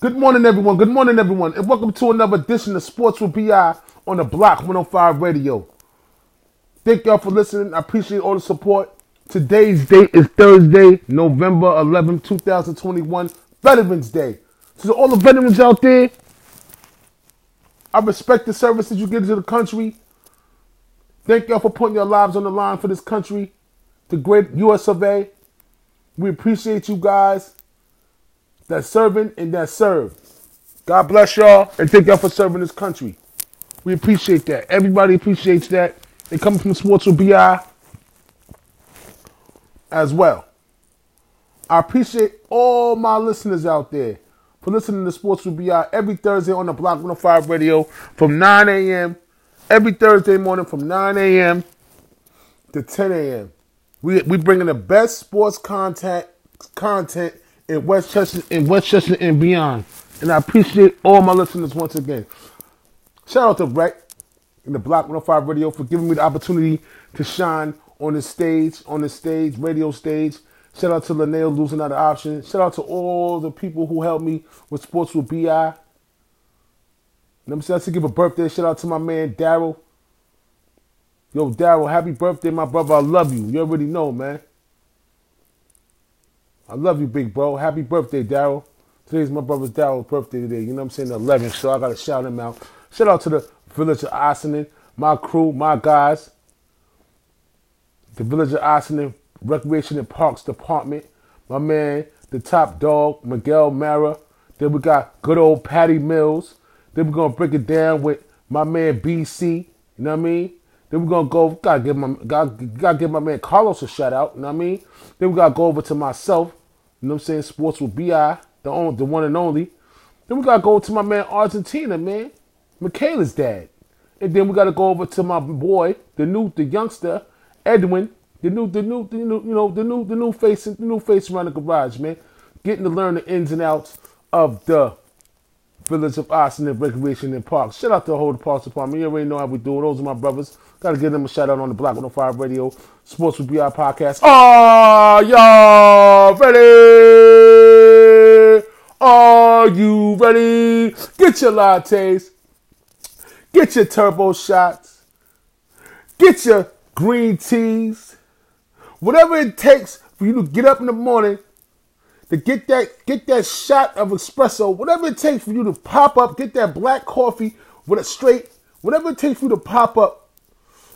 Good morning, everyone. Good morning, everyone, and welcome to another edition of Sports with BI on the Block 105 Radio. Thank y'all for listening. I appreciate all the support. Today's date is Thursday, November 11, 2021, Veterans Day. So, to all the veterans out there, I respect the services you give to the country. Thank y'all for putting your lives on the line for this country, the great U.S. of A. We appreciate you guys that's serving and that serve. God bless y'all and thank y'all for serving this country. We appreciate that. Everybody appreciates that. They come from Sports with BI as well. I appreciate all my listeners out there for listening to Sports with BI every Thursday on the Block 105 Radio from 9 a.m. Every Thursday morning from 9 a.m. to 10 a.m. We we bringing the best sports content content in Westchester in Westchester and beyond. And I appreciate all my listeners once again. Shout out to Rec and the Block 105 Radio for giving me the opportunity to shine on the stage, on the stage, radio stage. Shout out to Linnell losing out of option. Shout out to all the people who helped me with Sports with BI. Let me say to give a birthday shout out to my man Daryl. Yo, Daryl, happy birthday, my brother. I love you. You already know, man. I love you, big bro. Happy birthday, Daryl. Today's my brother's Daryl's birthday today. You know what I'm saying? The 11th, so I gotta shout him out. Shout out to the village of Ossining, my crew, my guys. The village of Ossining Recreation and Parks Department. My man, the top dog, Miguel Mara. Then we got good old Patty Mills. Then we're gonna break it down with my man BC. You know what I mean? Then we're gonna go. Gotta give my gotta, gotta give my man Carlos a shout out. You know what I mean? Then we gotta go over to myself. You know what I'm saying? Sports with Bi, the only, the one and only. Then we gotta go to my man Argentina, man, Michaela's dad. And then we gotta go over to my boy, the new, the youngster, Edwin, the new, the new, the new, you know, the new, the new face, the new face around the garage, man. Getting to learn the ins and outs of the Village of Ossining Recreation and Parks. Shout out to the whole Parks Department. You already know how we do. Those are my brothers. Got to give them a shout out on the Block 105 Radio, Sports with BI podcast. Are y'all ready? Are you ready? Get your lattes. Get your turbo shots. Get your green teas. Whatever it takes for you to get up in the morning to get that get that shot of espresso, whatever it takes for you to pop up, get that black coffee with a straight, whatever it takes for you to pop up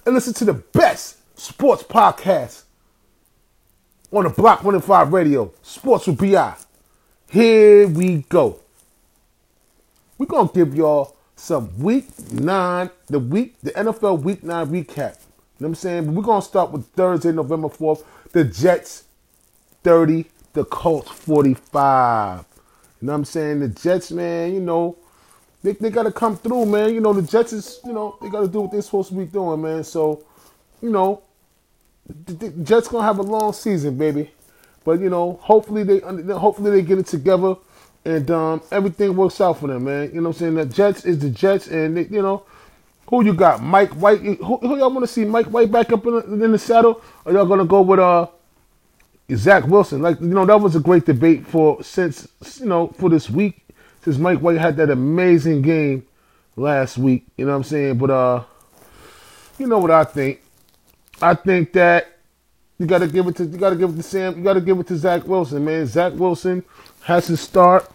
and listen to the best sports podcast on the Block 105 Radio, Sports with BI. Here we go. We're gonna give y'all some week nine, the week, the NFL week nine recap. You know what I'm saying? But we're gonna start with Thursday, November 4th, the Jets 30 the Colts 45. You know what I'm saying? The Jets, man, you know, they, they got to come through, man. You know, the Jets is, you know, they got to do what they're supposed to be doing, man. So, you know, the, the Jets going to have a long season, baby. But, you know, hopefully they hopefully they get it together and um, everything works out for them, man. You know what I'm saying? The Jets is the Jets, and, they, you know, who you got? Mike White. Who, who y'all want to see? Mike White back up in the, in the saddle? Or y'all going to go with, uh, Zach Wilson, like you know, that was a great debate for since you know for this week since Mike White had that amazing game last week. You know what I'm saying? But uh, you know what I think? I think that you got to give it to you got to give it to Sam. You got to give it to Zach Wilson, man. Zach Wilson has to start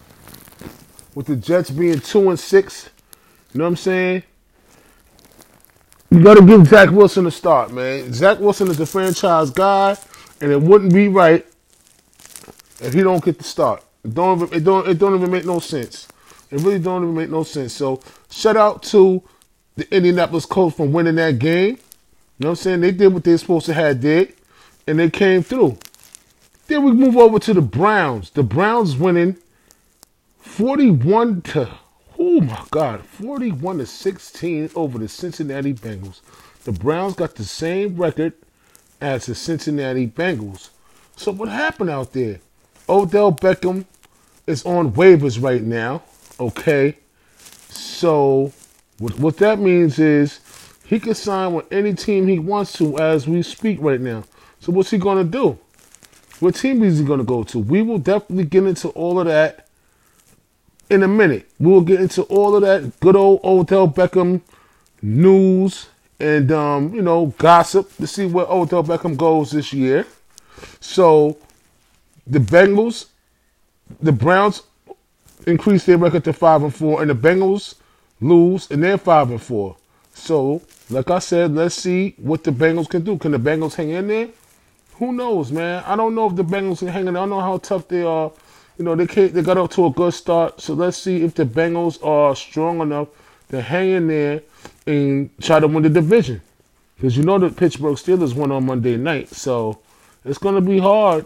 with the Jets being two and six. You know what I'm saying? You got to give Zach Wilson a start, man. Zach Wilson is a franchise guy and it wouldn't be right if he don't get the start. It don't even, it don't it don't even make no sense. It really don't even make no sense. So shout out to the Indianapolis Colts for winning that game. You know what I'm saying? They did what they supposed to have did, and they came through. Then we move over to the Browns. The Browns winning 41 to oh my god, 41 to 16 over the Cincinnati Bengals. The Browns got the same record as the Cincinnati Bengals. So what happened out there? Odell Beckham is on waivers right now. Okay. So what, what that means is he can sign with any team he wants to as we speak right now. So what's he gonna do? What team is he gonna go to? We will definitely get into all of that in a minute. We'll get into all of that good old Odell Beckham news and um, you know gossip to see where Odell Beckham goes this year. So the Bengals, the Browns increase their record to five and four, and the Bengals lose and they're five and four. So, like I said, let's see what the Bengals can do. Can the Bengals hang in there? Who knows, man? I don't know if the Bengals can hang in. There. I don't know how tough they are. You know, they can't, they got off to a good start. So let's see if the Bengals are strong enough to hang in there and try to win the division. Because you know the Pittsburgh Steelers won on Monday night. So it's going to be hard.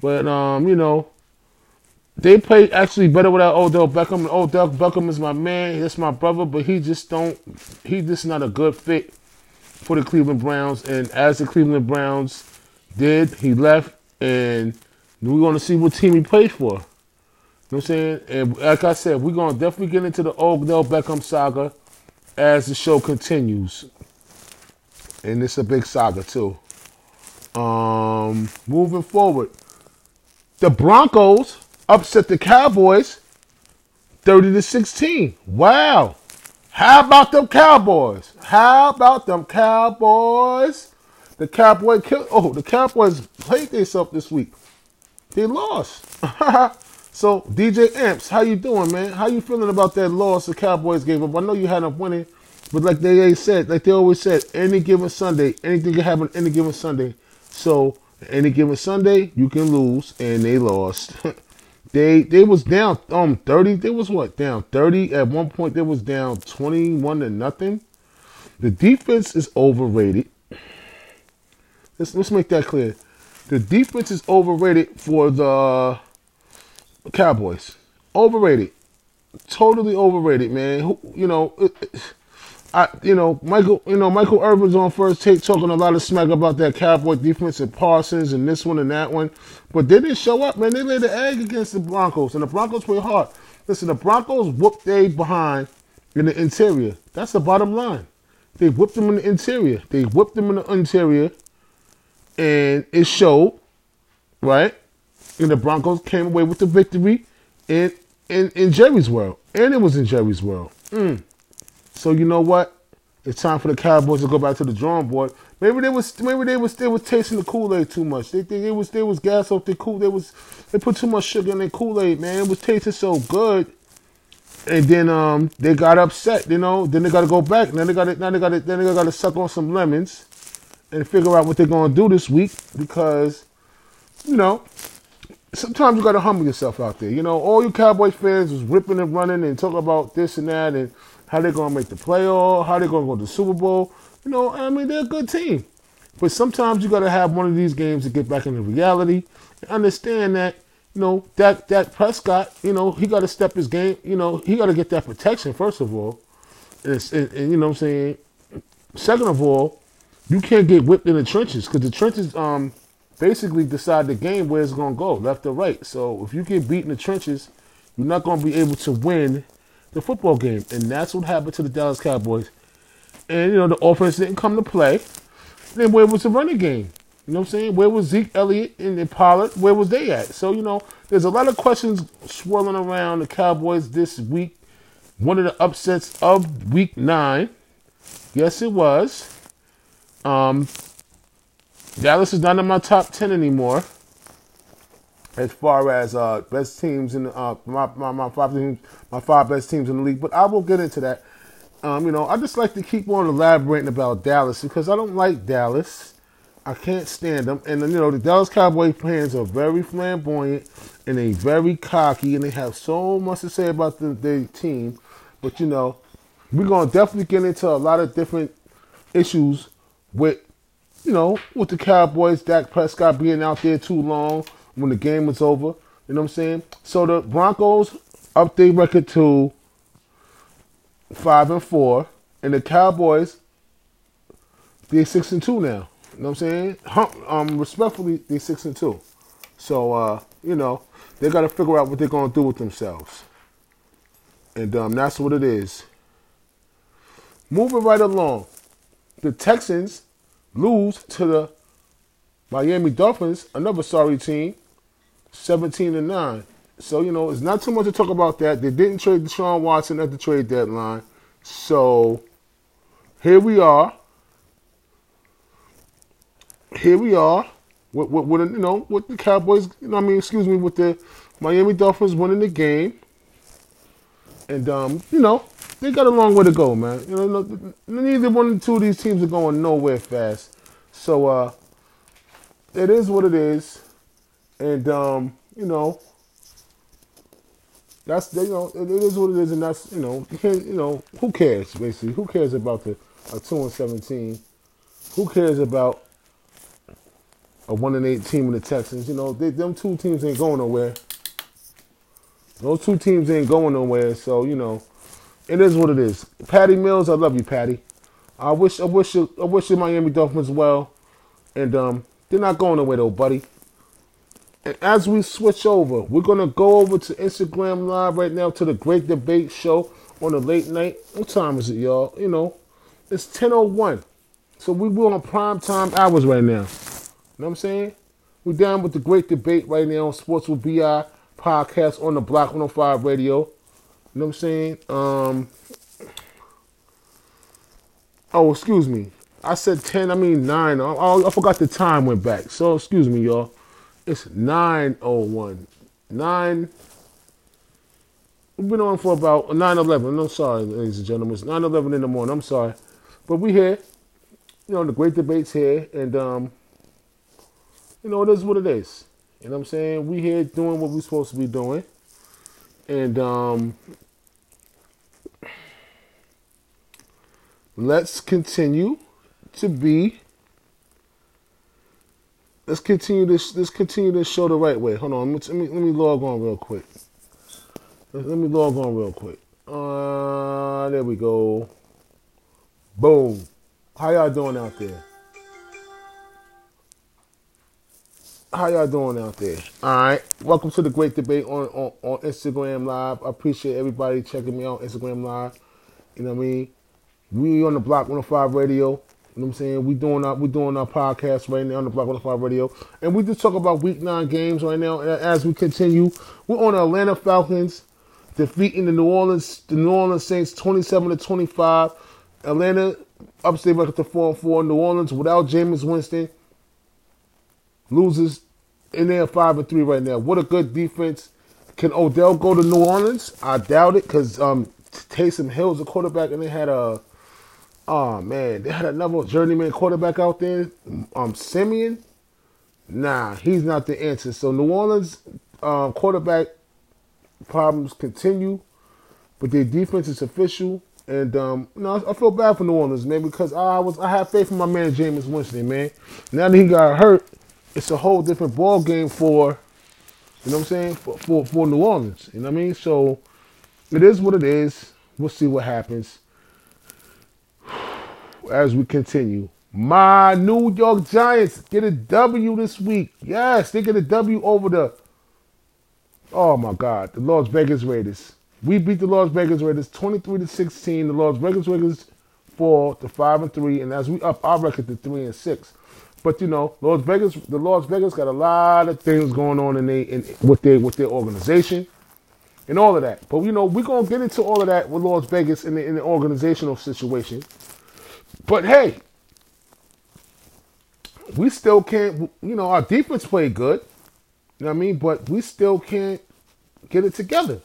But, um, you know, they play actually better without Odell Beckham. Odell Beckham is my man. That's my brother, but he just don't. He just not a good fit for the Cleveland Browns. And as the Cleveland Browns did, he left, and we're going to see what team he plays for. You know what I'm saying? And like I said, we're going to definitely get into the Odell Beckham saga as the show continues. And it's a big saga too. Um, moving forward, the Broncos upset the Cowboys 30 to 16. Wow. How about them Cowboys? How about them Cowboys? The Cowboys killed. Oh, the Cowboys played themselves this week. They lost. so DJ Amps, how you doing, man? How you feeling about that loss the Cowboys gave up? I know you had them winning, but like they said, like they always said, any given Sunday, anything can happen any given Sunday. So any given Sunday, you can lose, and they lost. They they was down um 30. They was what down 30 at one point. They was down 21 to nothing. The defense is overrated. Let's let's make that clear. The defense is overrated for the Cowboys. Overrated. Totally overrated, man. Who, you know, I, you know, Michael, you know, Michael Irvin's on first take talking a lot of smack about that Cowboy defense and Parsons and this one and that one, but they didn't show up, man. They laid the egg against the Broncos, and the Broncos play hard. Listen, the Broncos whooped they behind in the interior. That's the bottom line. They whipped them in the interior. They whipped them in the interior, and it showed, right? And the Broncos came away with the victory in in, in Jerry's world, and it was in Jerry's world. Mm. So you know what? It's time for the Cowboys to go back to the drawing board. Maybe they was maybe they was they was tasting the Kool Aid too much. They think they was they was gas off the Kool. They was they put too much sugar in their Kool Aid. Man, it was tasting so good, and then um they got upset. You know, then they got to go back. Now they got to now they got to then they got to suck on some lemons, and figure out what they're gonna do this week because, you know, sometimes you got to humble yourself out there. You know, all you Cowboys fans was ripping and running and talking about this and that and how they're going to make the playoff, how they're going to go to the Super Bowl. You know, I mean, they're a good team. But sometimes you got to have one of these games to get back into reality and understand that, you know, that, that Prescott, you know, he got to step his game. You know, he got to get that protection, first of all. And, and, and, you know what I'm saying? Second of all, you can't get whipped in the trenches because the trenches um, basically decide the game where it's going to go, left or right. So if you get beat in the trenches, you're not going to be able to win the football game. And that's what happened to the Dallas Cowboys. And, you know, the offense didn't come to play. Then where was the running game? You know what I'm saying? Where was Zeke Elliott and the Pollard? Where was they at? So, you know, there's a lot of questions swirling around the Cowboys this week. One of the upsets of week nine. Yes, it was. Um, Dallas is not in my top 10 anymore as far as uh, best teams in uh, my, my, my five teams, my five best teams in the league. But I will get into that. Um, you know, I just like to keep on elaborating about Dallas because I don't like Dallas. I can't stand them. And, you know, the Dallas Cowboy fans are very flamboyant and they very cocky and they have so much to say about the, their team. But, you know, we're going to definitely get into a lot of different issues with, you know, with the Cowboys, Dak Prescott being out there too long when the game was over. You know what I'm saying? So the Broncos up their record to five and four, and the Cowboys they're six and two now. You know what I'm saying? Um, respectfully, they're six and two. So uh, you know they got to figure out what they're gonna do with themselves, and um, that's what it is. Moving right along, the Texans lose to the Miami Dolphins, another sorry team, 17 and 9. So, you know, it's not too much to talk about that. They didn't trade Deshaun Watson at the trade deadline. So, here we are. Here we are with, with, with you know, with the Cowboys, you know, I mean, excuse me, with the Miami Dolphins winning the game. And, um, you know, they got a long way to go, man. You know, neither one of two of these teams are going nowhere fast. So, uh, it is what it is. And, um, you know, that's you know it is what it is, and that's you know you can't you know who cares basically who cares about the a two and seventeen, who cares about a one and eight team in the Texans? You know they, them two teams ain't going nowhere. Those two teams ain't going nowhere, so you know it is what it is. Patty Mills, I love you, Patty. I wish I wish you, I wish you Miami Dolphins well, and um they're not going nowhere though, buddy. And as we switch over, we're gonna go over to Instagram Live right now to the Great Debate Show on the late night. What time is it, y'all? You know, it's 10:01. So we are on prime time hours right now. You know what I'm saying? We're down with the Great Debate right now on Sports with BI podcast on the Block 105 Radio. You know what I'm saying? Um. Oh, excuse me. I said 10, I mean 9. I, I, I forgot the time went back. So, excuse me, y'all. It's 901. 9. We've been on for about 9 11. I'm sorry, ladies and gentlemen. It's 9 11 in the morning. I'm sorry. But we here. You know, the great debate's here. And, um, you know, it is what it is. You know what I'm saying? We here doing what we're supposed to be doing. And, um, let's continue to be let's continue this. Let's continue this show the right way. Hold on. Let me let me log on real quick. Let, me log on real quick. Uh, there we go. Boom. How y'all doing out there? How y'all doing out there? All right. Welcome to the great debate on, on, on Instagram Live. I appreciate everybody checking me out Instagram Live. You know what I mean? We on the Block 105 Radio. You know what I'm saying? We doing our we doing our podcast right now on the Block 105 Radio, and we just talk about Week Nine games right now. As we continue, we're on the Atlanta Falcons defeating the New Orleans the New Orleans Saints 27 to 25. Atlanta upstate record to four and four. New Orleans without Jameis Winston loses in there five and three right now. What a good defense. Can Odell go to New Orleans? I doubt it because um, Taysom Hill's a quarterback, and they had a Oh man, they had another journeyman quarterback out there, um, Siemian. Nah, he's not the answer. So New Orleans um, quarterback problems continue, but their defense is official. And um, know, I feel bad for New Orleans, man, because I was I have faith in my man Jameis Winston, man. Now that he got hurt, it's a whole different ball game for, you know what I'm saying, for, for, for New Orleans. You know what I mean? So it is what it is. We'll see what happens as we continue. My New York Giants get a W this week. Yes, they get a W over the. Oh my God, the Las Vegas Raiders. We beat the Las Vegas Raiders 23 to 16. The Las Vegas Raiders fall to five and three, and as we up our record to three and six. But you know, Las Vegas, the Las Vegas got a lot of things going on in, they, in with their with their organization and all of that. But you know, we're gonna get into all of that with Las Vegas in the, in the organizational situation. But hey, we still can't, you know, our defense played good. You know what I mean? But we still can't get it together.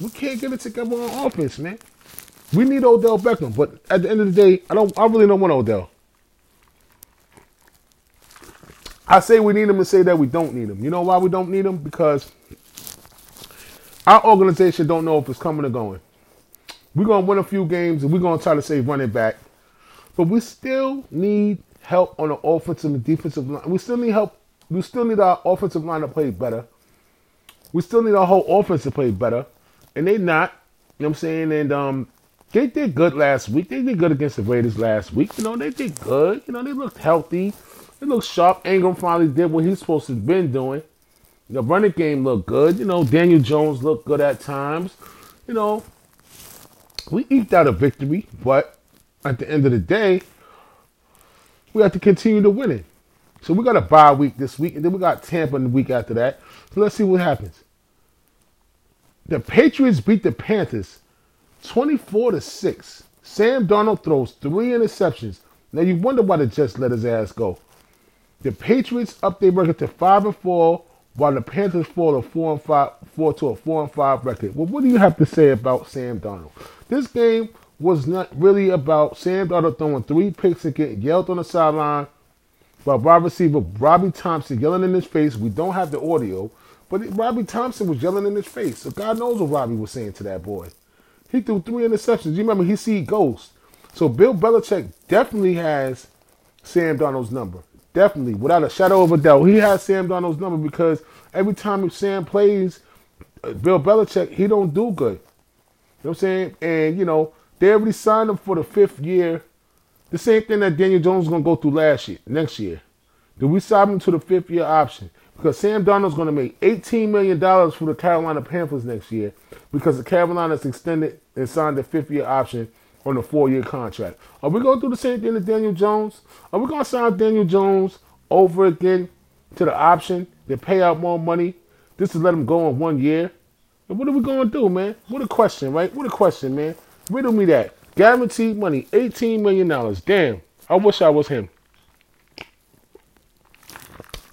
We can't get it together on offense, man. We need Odell Beckham, but at the end of the day, I don't I really don't want Odell. I say we need him to say that we don't need him. You know why we don't need him? Because our organization don't know if it's coming or going. We're gonna win a few games and we're gonna try to save running back but we still need help on the offensive and defensive line. We still need help. We still need our offensive line to play better. We still need our whole offense to play better. And they not. You know what I'm saying? And um, they did good last week. They did good against the Raiders last week. You know, they did good. You know, they looked healthy. They looked sharp. Ingram finally did what he's supposed to have been doing. The running game looked good. You know, Daniel Jones looked good at times. You know, we eked out a victory, but at the end of the day, we have to continue to win it. So we got a bye week this week, and then we got Tampa in the week after that. So let's see what happens. The Patriots beat the Panthers 24 to 6. Sam Darnold throws three interceptions. Now you wonder why the Jets let his ass go. The Patriots up their record to five and four, while the Panthers fall to four and five, four to a four and five record. Well, what do you have to say about Sam Darnold? This game was not really about Sam Darnold throwing three picks and getting yelled on the sideline by wide receiver Robbie Thompson yelling in his face. We don't have the audio, but Robbie Thompson was yelling in his face. So God knows what Robbie was saying to that boy. He threw three interceptions. You remember he see ghosts. So Bill Belichick definitely has Sam Darnold's number. Definitely, without a shadow of a doubt, he has Sam Darnold's number because every time Sam plays, uh, Bill Belichick, he don't do good. You know what I'm saying? And you know they already signed him for the fifth year. The same thing that Daniel Jones is gonna go through last year, next year. Do we sign him to the fifth year option? Because Sam Darnold's gonna make $18 million for the Carolina Panthers next year because the Carolina's extended and signed the fifth year option on a four year contract. Are we going to do the same thing to Daniel Jones? Are we going to sign Daniel Jones over again to the option to pay out more money just to let him go in one year? And what are we going to do, man? What a question, right? What a question, man. Riddle me that. Guaranteed money, $18 million. Damn, I wish I was him.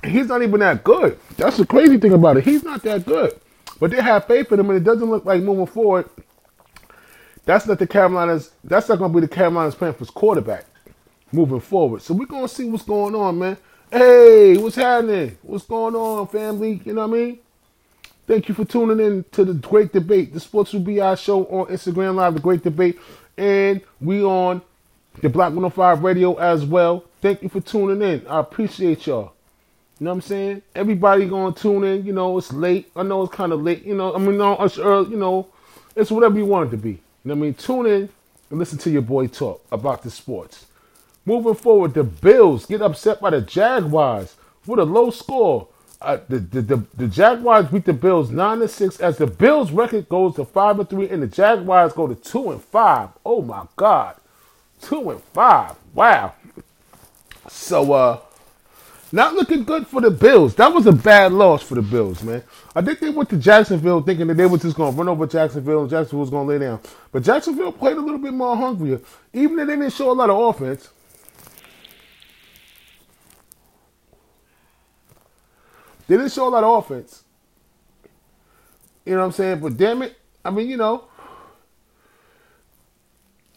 He's not even that good. That's the crazy thing about it. He's not that good. But they have faith in him, and it doesn't look like moving forward that's not the Carolinas. That's not going to be the Carolinas Panthers quarterback moving forward. So we're going to see what's going on, man. Hey, what's happening? What's going on, family? You know what I mean? Thank you for tuning in to the Great Debate, the Sports BI show on Instagram Live, the Great Debate, and we on the Block 105 Radio as well. Thank you for tuning in. I appreciate y'all. You know what I'm saying? Everybody gonna tune in. You know, it's late. I know it's kind of late. You know, I mean, no, it's early. You know, it's whatever you want it to be. You know what I mean? Tune in and listen to your boy talk about the sports. Moving forward, the Bills get upset by the Jaguars with a low score. Uh, the, the, the, the Jaguars beat the Bills nine to six as the Bills record goes to five and three, and the Jaguars go to two and five. Oh my God, two and five! Wow. So uh, not looking good for the Bills. That was a bad loss for the Bills, man. I think they went to Jacksonville thinking that they were just to run over Jacksonville and Jacksonville was to lay down. But Jacksonville played a little bit more hungrier, even if they didn't show a lot of offense. They didn't show a lot of offense. You know what I'm saying? But damn it, I mean, you know,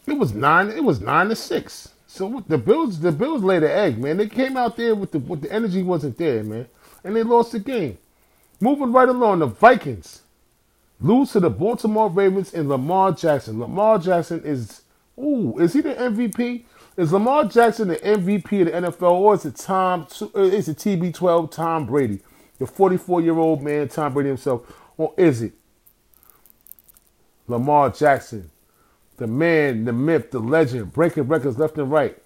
it was nine. It was nine to six. So the Bills, the Bills laid an egg, man. They came out there with the with the energy wasn't there, man, and they lost the game. Moving right along, the Vikings lose to the Baltimore Ravens and Lamar Jackson. Lamar Jackson is, ooh, is he the MVP? Is Lamar Jackson the MVP of the NFL, or is it Tom? Is it TB12 Tom Brady, the 44 year old man Tom Brady himself, or is it Lamar Jackson, the man, the myth, the legend, breaking records left and right.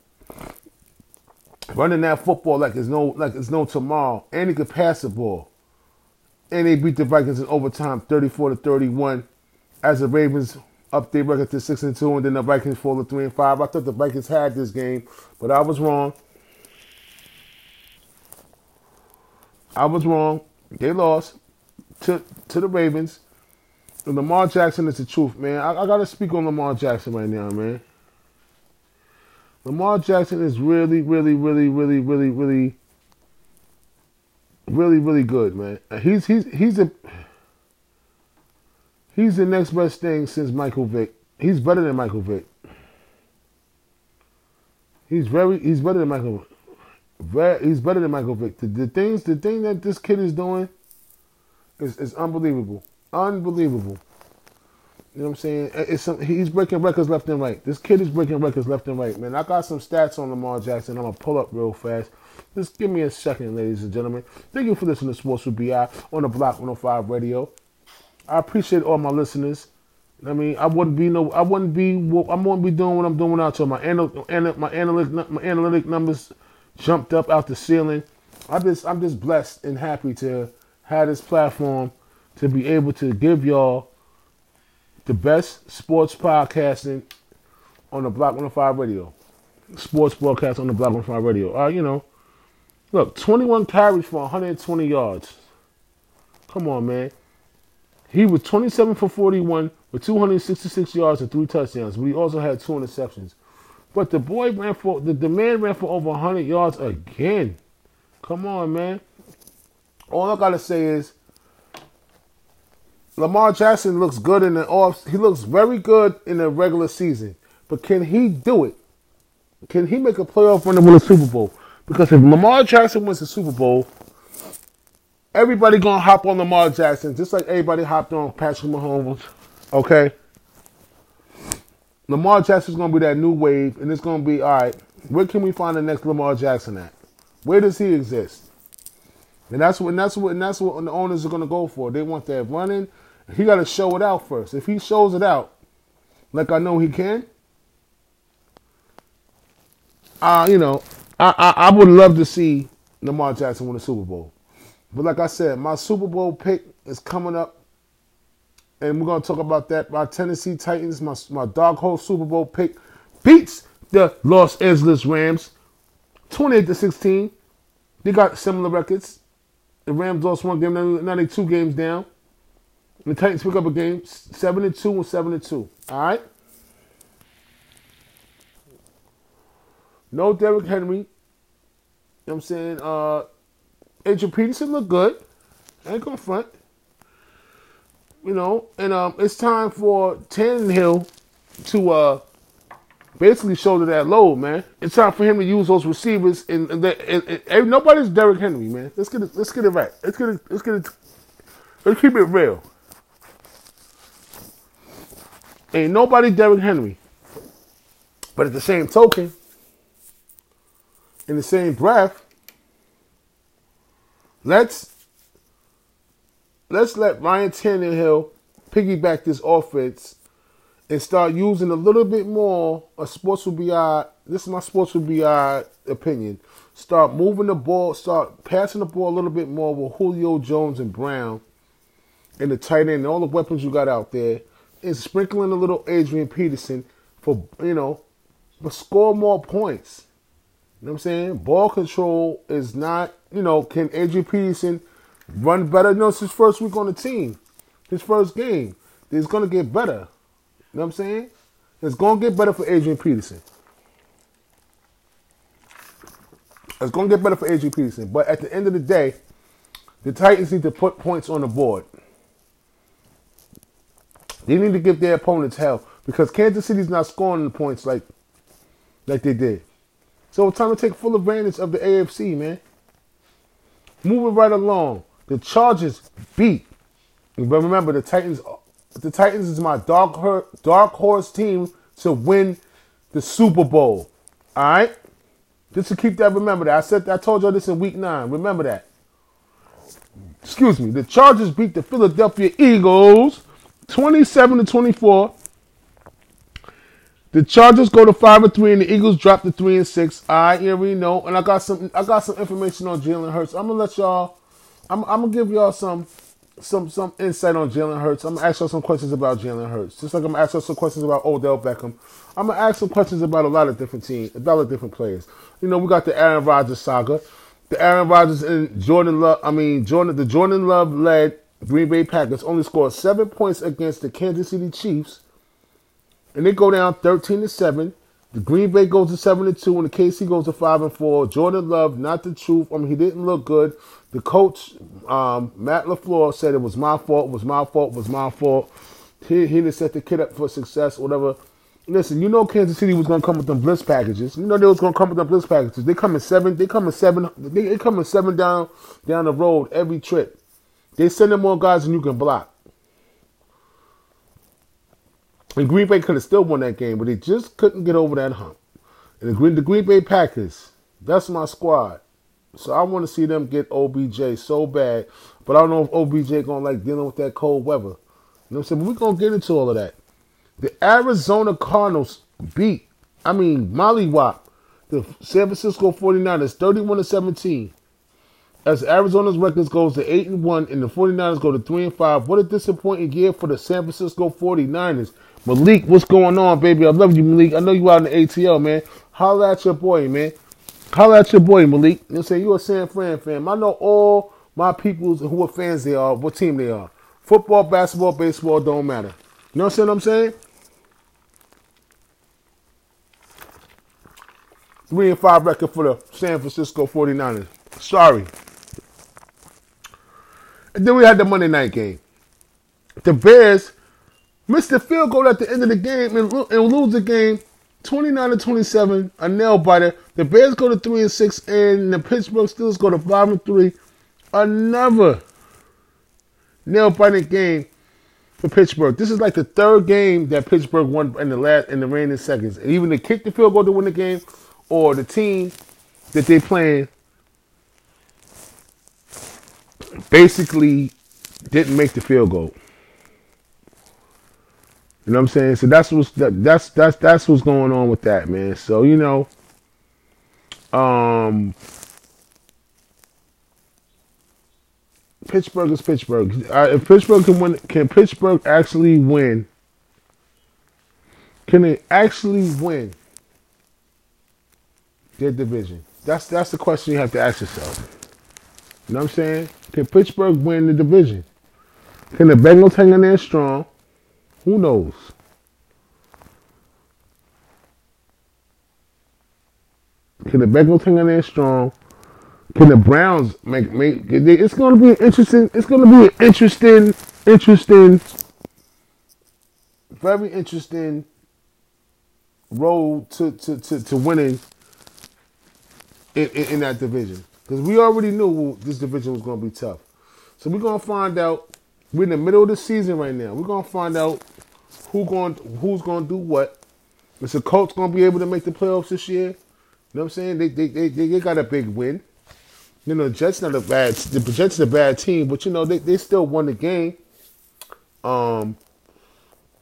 Running that football like it's no like it's no tomorrow. And he could pass the ball. And they beat the Vikings in overtime 34 to 31 as the Ravens up their record to 6 and 2 and then the Vikings fall to 3 and 5. I thought the Vikings had this game, but I was wrong. I was wrong. They lost to to the Ravens. Lamar Jackson is the truth, man. I, I got to speak on Lamar Jackson right now, man. Lamar Jackson is really, really, really, really, really, really, really, really good, man. He's he's he's a he's the next best thing since Michael Vick. He's better than Michael Vick. He's very he's better than Michael. He's better than Michael Vick. The, the things the thing that this kid is doing is is unbelievable. Unbelievable. You know what I'm saying? It's some, he's breaking records left and right. This kid is breaking records left and right, man. I got some stats on Lamar Jackson. I'm gonna pull up real fast. Just give me a second, ladies and gentlemen. Thank you for listening to Sports with BI on the Block 105 Radio. I appreciate all my listeners. I mean, I wouldn't be no, I wouldn't be, I wouldn't be doing what I'm doing without you. My anal, my analytic, my analytic numbers jumped up out the ceiling. I just, I'm just blessed and happy to have this platform to be able to give y'all the best sports podcasting on the Block 105 Radio. Sports broadcast on the Block 105 Radio. Uh, you know, look, 21 carries for 120 yards. Come on, man. He was 27 for 41 with 266 yards and three touchdowns, but he also had two interceptions. But the boy ran for the, the man ran for over 100 yards again. Come on, man. All I gotta say is Lamar Jackson looks good in the off. He looks very good in the regular season, but can he do it? Can he make a playoff run and win a Super Bowl? Because if Lamar Jackson wins the Super Bowl, everybody gonna hop on Lamar Jackson, just like everybody hopped on Patrick Mahomes. Okay. Lamar Jackson's gonna be that new wave, and it's gonna be all right. Where can we find the next Lamar Jackson at? Where does he exist? And that's what and that's what and that's what the owners are gonna go for. They want that running. He got to show it out first. If he shows it out, like I know he can, uh, you know, I, I, I would love to see Lamar Jackson win a Super Bowl. But like I said, my Super Bowl pick is coming up, and we're gonna talk about that. My Tennessee Titans, my my dog hole Super Bowl pick, beats the Los Angeles Rams, twenty-eight to sixteen. They got similar records. The Rams lost one game, now they two games down. The Titans pick up a game, seven and two and seven and two. All right. No Derrick Henry. You know what I'm saying? Uh Adrian Peterson looked good. I ain't gonna front. You know, and um it's time for Tannehill to uh basically shoulder that load, man. It's time for him to use those receivers and, and, and, and nobody's Derrick Henry, man. Let's get it let's get it right. Let's get it let's get it let's keep it real. Ain't nobody Derrick Henry. But at the same token, in the same breath, let's let's let Ryan Tannehill piggyback this offense and start using a little bit more a Sports with BI this is my Sports with BI opinion. Start moving the ball, start passing the ball a little bit more with Julio Jones and Brown and the tight end and all the weapons you got out there, and sprinkling a little Adrian Peterson for you know, but score more points. You know what I'm saying? Ball control is not, you know, can Adrian Peterson run better? No, it's his first week on the team. His first game. It's going to get better. You know what I'm saying? It's going to get better for Adrian Peterson. It's going to get better for Adrian Peterson. But at the end of the day, the Titans need to put points on the board. They need to give their opponents hell because Kansas City's not scoring the points like like they did. So it's time to take full advantage of the AFC, man. Moving right along. The Chargers beat. But remember, the Titans the Titans is my dark, dark horse team to win the Super Bowl. Alright? Just to keep that, remember that. I said I told y'all this in week nine. Remember that. Excuse me. The Chargers beat the Philadelphia Eagles 27 to 24 the Chargers go to five and three, and the Eagles drop to three and six. I already know, and I got some. I got some information on Jalen Hurts. I'm gonna let y'all. I'm, I'm gonna give y'all some, some, some insight on Jalen Hurts. I'm gonna ask y'all some questions about Jalen Hurts, just like I'm gonna ask y'all some questions about Odell Beckham. I'm gonna ask some questions about a lot of different teams, a lot of different players. You know, we got the Aaron Rodgers saga, the Aaron Rodgers and Jordan Love. I mean, Jordan, the Jordan Love led Green Bay Packers only scored seven points against the Kansas City Chiefs and they go down 13 to 7. The Green Bay goes to 7 to 2, and the KC goes to 5 and 4. Jordan Love, not the truth. I mean, he didn't look good. The coach, um, Matt LaFleur, said it was my fault, was my fault, was my fault. He, he didn't set the kid up for success, whatever. Listen, you know Kansas City was gonna come with them blitz packages. You know they was gonna come with them blitz packages. They come in seven. They come in seven. They, they come in seven down down the road every trip. They send in more guys than you can block. And Green Bay could have still won that game, but they just couldn't get over that hump. And the Green, the Green Bay Packers, that's my squad. So I want to see them get OBJ so bad. But I don't know if OBJ gonna like dealing with that cold weather. You know what I'm saying? But we're gonna get into all of that. The Arizona Cardinals beat, I mean, Molly Wop, the San Francisco 49ers 31 to 17 as Arizona's records goes to 8 and 1 and the 49ers go to 3 and 5. What a disappointing year for the San Francisco 49ers. Malik, what's going on, baby? I love you, Malik. I know you out in the ATL, man. Holla at your boy, man. Holla at your boy, Malik. You know saying? You a San Fran fan. I know all my peoples who are fans they are, what team they are. Football, basketball, baseball don't matter. You know what I'm saying? Three and five record for the San Francisco 49ers. Sorry. And then we had the Monday night game. The Bears missed the field goal at the end of the game and, and lose the game 29 to 27, a nail biter. The Bears go to 3 and 6, and the Pittsburgh Steelers go to 5 and 3. Another nail biting game for Pittsburgh. This is like the third game that Pittsburgh won in the last in the reigning seconds. And even they kick the field goal to win the game, or the team that they playing basically didn't make the field goal. You know what I'm saying? So that's what's that, that's that's that's what's going on with that, man. So you know, um, Pittsburgh is Pittsburgh. Uh, if Pittsburgh can win, can Pittsburgh actually win? Can they actually win their division? That's that's the question you have to ask yourself. You know what I'm saying? Can Pittsburgh win the division? Can the Bengals hang in there strong? Who knows? Can the Bengals hang in there strong? Can the Browns make make? It's going to be interesting. It's going to be an interesting, interesting, very interesting road to to to, to winning in, in, in that division because we already knew this division was going to be tough. So we're going to find out. We're in the middle of the season right now. We're going to find out who going who's going to do what. Is the Colts going to be able to make the playoffs this year? You know what I'm saying? They they they, they got a big win. You know, the Jets not a bad. The Jets is a bad team, but you know they, they still won the game. Um,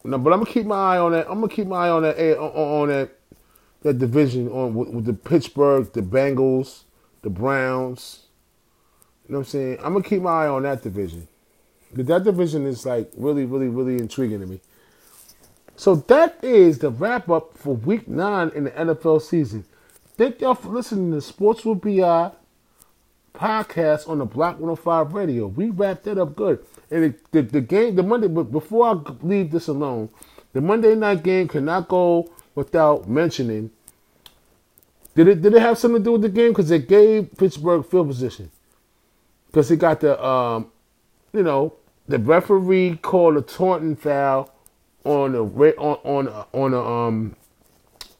no, but I'm gonna keep my eye on that. I'm gonna keep my eye on that eh, on, on that that division on with, with, the Pittsburgh, the Bengals, the Browns. You know what I'm saying? I'm gonna keep my eye on that division. Because that division is like really, really, really intriguing to me. So that is the wrap up for week nine in the NFL season. Thank y'all for listening to Sports with BI podcast on the Block 105 radio. We wrapped that up good. And it, the, the game, the Monday, but before I leave this alone, the Monday night game cannot go without mentioning. Did it did it have something to do with the game? Because it gave Pittsburgh field position. Because he got the, um, you know, the referee called a taunting foul on a on on on a um,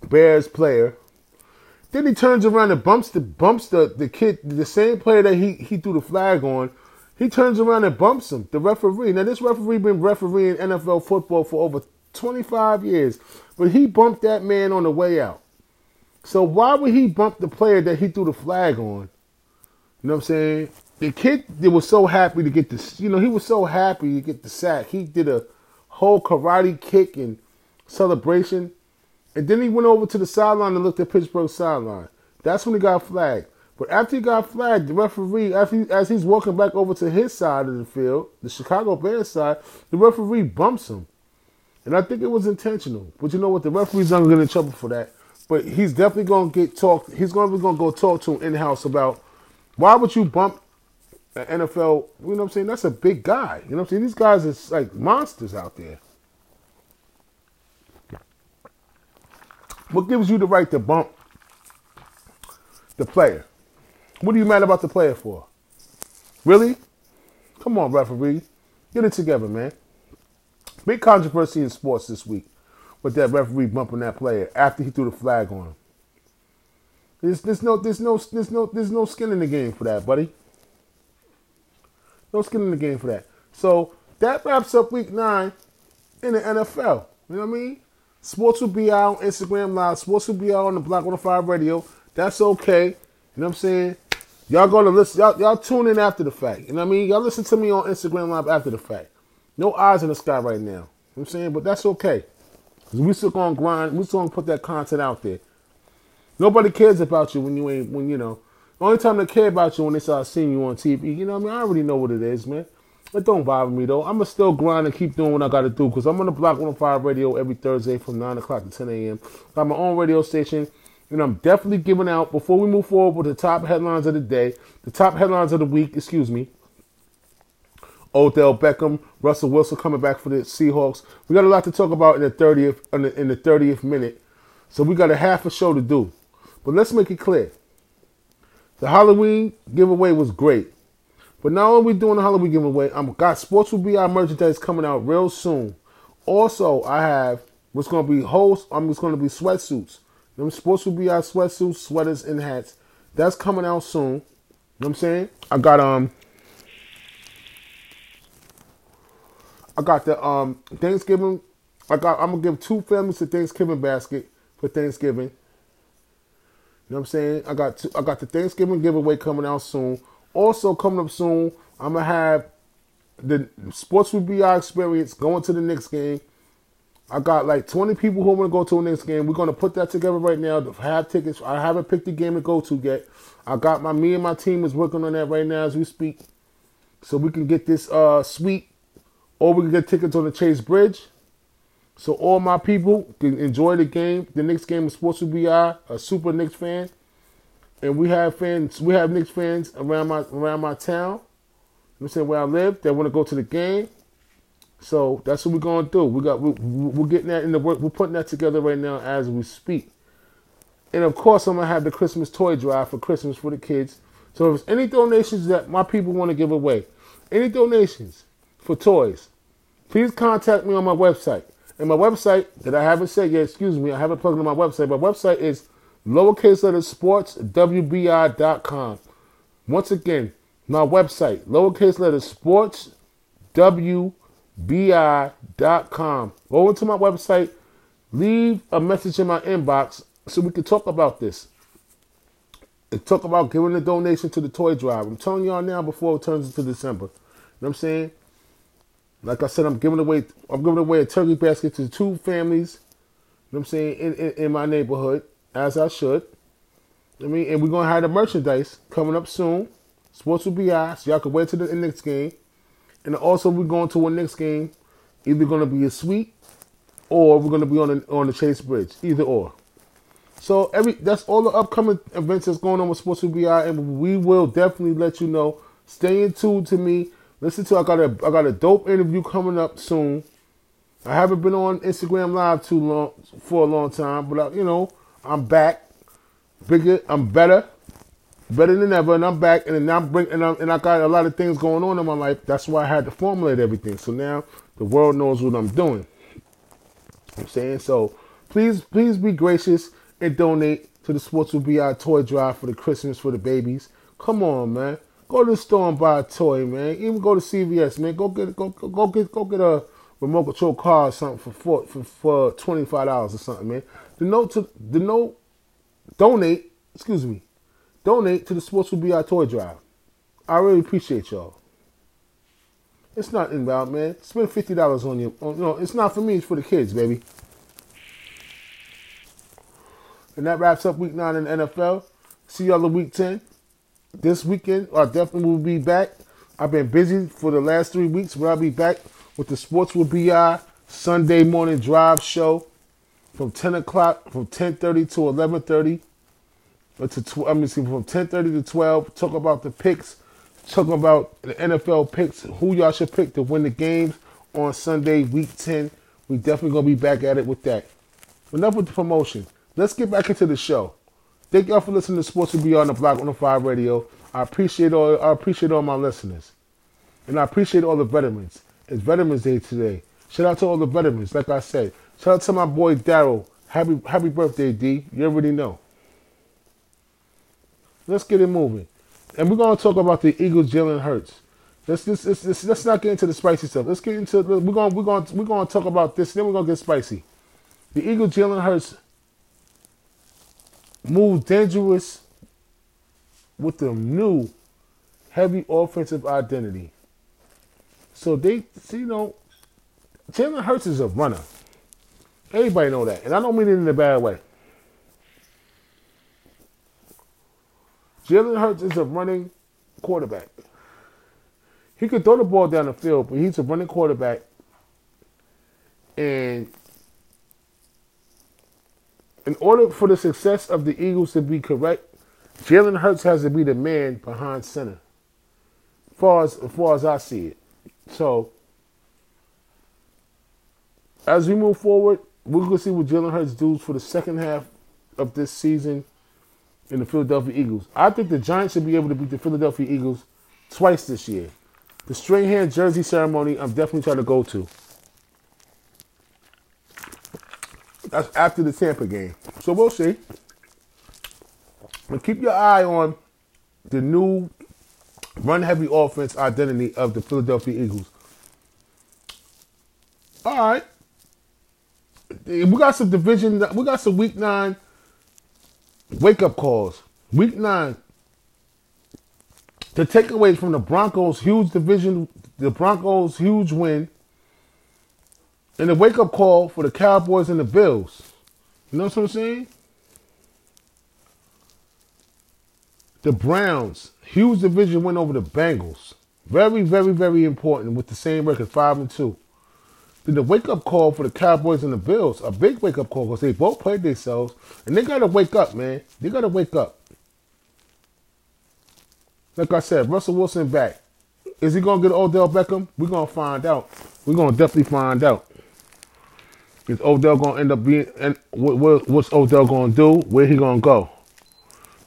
Bears player then he turns around and bumps the bumps the, the kid, the same player that he, he threw the flag on. He turns around and bumps him, the referee. Now this referee been refereeing NFL football for over 25 years, but he bumped that man on the way out. So why would he bump the player that he threw the flag on? You know what I'm saying? The kid that was so happy to get this, you know, he was so happy to get the sack. He did a whole karate kick and celebration. And then he went over to the sideline and looked at Pittsburgh's sideline. That's when he got flagged. But after he got flagged, the referee, as, he, as he's walking back over to his side of the field, the Chicago Bears side, the referee bumps him. And I think it was intentional. But you know what? The referee's not going to get in trouble for that. But he's definitely going to get talked. He's going to be going to go talk to him in house about why would you bump NFL? You know what I'm saying? That's a big guy. You know what I'm saying? These guys are like monsters out there. What gives you the right to bump the player? What are you mad about the player for? Really? Come on, referee. Get it together, man. Big controversy in sports this week with that referee bumping that player after he threw the flag on him. There's, there's no there's no there's no there's no skin in the game for that, buddy. No skin in the game for that. So that wraps up week nine in the NFL. You know what I mean? Sports will be out on Instagram Live. Sports will be out on the Block 105 Radio. That's okay. You know what I'm saying? Y'all gonna listen. Y'all, y'all tune in after the fact. You know what I mean? Y'all listen to me on Instagram Live after the fact. No eyes in the sky right now. You know what I'm saying? But that's okay. Cause we still gonna grind. We still gonna put that content out there. Nobody cares about you when you ain't when you know. Only time they care about you when they start seeing you on TV. You know what I mean? I already know what it is, man. It don't bother me though. I'ma still grind and keep doing what I gotta do because I'm on the Block 105 radio every Thursday from 9 o'clock to 10 a.m. Got my own radio station. And I'm definitely giving out, before we move forward with the top headlines of the day, the top headlines of the week, excuse me, Odell Beckham, Russell Wilson coming back for the Seahawks. We got a lot to talk about in the 30th in the, in the 30th minute. So we got a half a show to do. But let's make it clear. The Halloween giveaway was great. But not only we doing the Halloween giveaway, I'm got Sports with BI merchandise coming out real soon. Also, I have what's gonna be host. I'm just gonna be sweatsuits. Them Sports with BI sweatsuits, sweaters, and hats. That's coming out soon. You know what I'm saying? I got um I got the um Thanksgiving. I got. I'm gonna give two families a Thanksgiving basket for Thanksgiving. You know what I'm saying? I got two, I got the Thanksgiving giveaway coming out soon. Also coming up soon, I'm gonna have the Sports with BI experience going to the next game. I got like 20 people who want to go to the next game. We're gonna put that together right now. To have tickets. I haven't picked the game to go to yet. I got my me and my team is working on that right now as we speak, so we can get this uh suite or we can get tickets on the Chase Bridge. So all my people can enjoy the game. The Knicks game is supposed to be I, a super Knicks fan. And we have fans, we have Knicks fans around my around my town. I'm saying where I live, they want to go to the game. So that's what we're gonna do. We got we, we're getting that in the work. We're putting that together right now as we speak. And of course, I'm gonna have the Christmas toy drive for Christmas for the kids. So if there's any donations that my people want to give away, any donations, for toys, please contact me on my website. And my website that I haven't said yet, excuse me, I haven't plugged in my website. My website is lowercase letter sports wbi.com. Once again, my website, lowercase letter sports wbi.com. Go into my website, leave a message in my inbox so we can talk about this. And talk about giving a donation to the toy drive. I'm telling y'all now before it turns into December. You know what I'm saying? Like I said, I'm giving away I'm giving away a turkey basket to two families. You know what I'm saying in, in, in my neighborhood, as I should. I mean, and we're gonna have the merchandise coming up soon. Sports will be out, so y'all can wait to the next game. And also, we're going to a next game. Either gonna be a suite, or we're gonna be on the, on the Chase Bridge. Either or. So every that's all the upcoming events that's going on with Sports out, and we will definitely let you know. Stay in tune to me. Listen to I got a I got a dope interview coming up soon. I haven't been on Instagram Live too long for a long time, but I, you know I'm back, bigger. I'm better, better than ever, and I'm back. And I'm bring and, I'm, and I got a lot of things going on in my life. That's why I had to formulate everything. So now the world knows what I'm doing. I'm saying so. Please, please be gracious and donate to the Sports with BI Toy Drive for the Christmas for the babies. Come on, man. Go to the store and buy a toy, man. Even go to CVS, man. Go get go go, get go get a remote control car or something for four, for for twenty five dollars or something, man. The note to the note donate, excuse me, donate to the Sports with BI Toy Drive. I really appreciate y'all. It's not inbound, man. Spend fifty dollars on you. On, know, it's not for me. It's for the kids, baby. And that wraps up week nine in the NFL. See y'all in week ten this weekend, I definitely will be back. I've been busy for the last three weeks, but I'll be back with the Sports with BI Sunday morning drive show from 10 o'clock, from 10.30 to 11.30. Or uh, to tw- I mean, see, from 10.30 to 12. Talk about the picks. Talk about the NFL picks, who y'all should pick to win the games on Sunday, week 10. We definitely going to be back at it with that. Enough with the promotion. Let's get back into the show. Thank y'all for listening to Sports to Be on the Block 105 Radio. I appreciate all I appreciate all my listeners. And I appreciate all the veterans. It's Veterans Day today. Shout out to all the veterans, like I said. Shout out to my boy Daryl. Happy happy birthday, D. You already know. Let's get it moving. And we're gonna talk about the Eagles Jalen Hurts. Let's, let's, let's, let's not get into the spicy stuff. Let's get into we're gonna we're gonna we're gonna talk about this, then we're gonna get spicy. The Eagles Jalen Hurts move dangerous with the new heavy offensive identity. So they, you know, Jalen Hurts is a runner. Everybody know that, and I don't mean it in a bad way. Jalen Hurts is a running quarterback. He could throw the ball down the field, but he's a running quarterback. And in order for the success of the Eagles to be correct, Jalen Hurts has to be the man behind center. Far as, far as I see it, So as we move forward, we're gonna see what Jalen Hurts does for the second half of this season in the Philadelphia Eagles. I think the Giants should be able to beat the Philadelphia Eagles twice this year. The Strahan jersey ceremony, I'm definitely trying to go to. That's after the Tampa game. So we'll see. But keep your eye on the new run heavy offense identity of the Philadelphia Eagles. All right. We got some division, we got some week nine wake up calls. Week nine. The takeaways from the Broncos' huge division, the Broncos' huge win, and the wake up call for the Cowboys and the Bills. You know what I'm saying? The Browns, huge division win over the Bengals. Very, very, very important with the same record, five and two. Then the wake up call for the Cowboys and the Bills, a big wake up call because they both played themselves, and they gotta wake up, man. They gotta wake up. Like I said, Russell Wilson back. Is he gonna get Odell Beckham? We're gonna find out. We're gonna definitely find out. Is Odell gonna end up being? And what, what's Odell gonna do? Where he gonna go?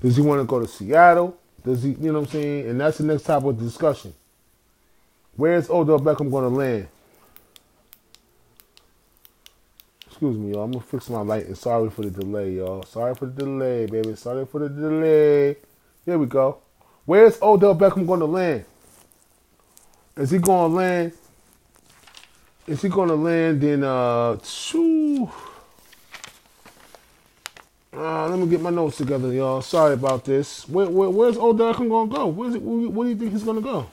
Does he want to go to Seattle? Does he? You know what I'm saying? And that's the next topic of discussion. Where's Odell Beckham gonna land? Excuse me, y'all. I'm gonna fix my light. And sorry for the delay, y'all. Sorry for the delay, baby. Sorry for the delay. Here we go. Where's Odell Beckham gonna land? Is he gonna land is he gonna land in uh two? Uh, let me get my notes together, y'all. Sorry about this. Where, where, where's Odell Beckham gonna go? Where's it, where, where do you think he's gonna go?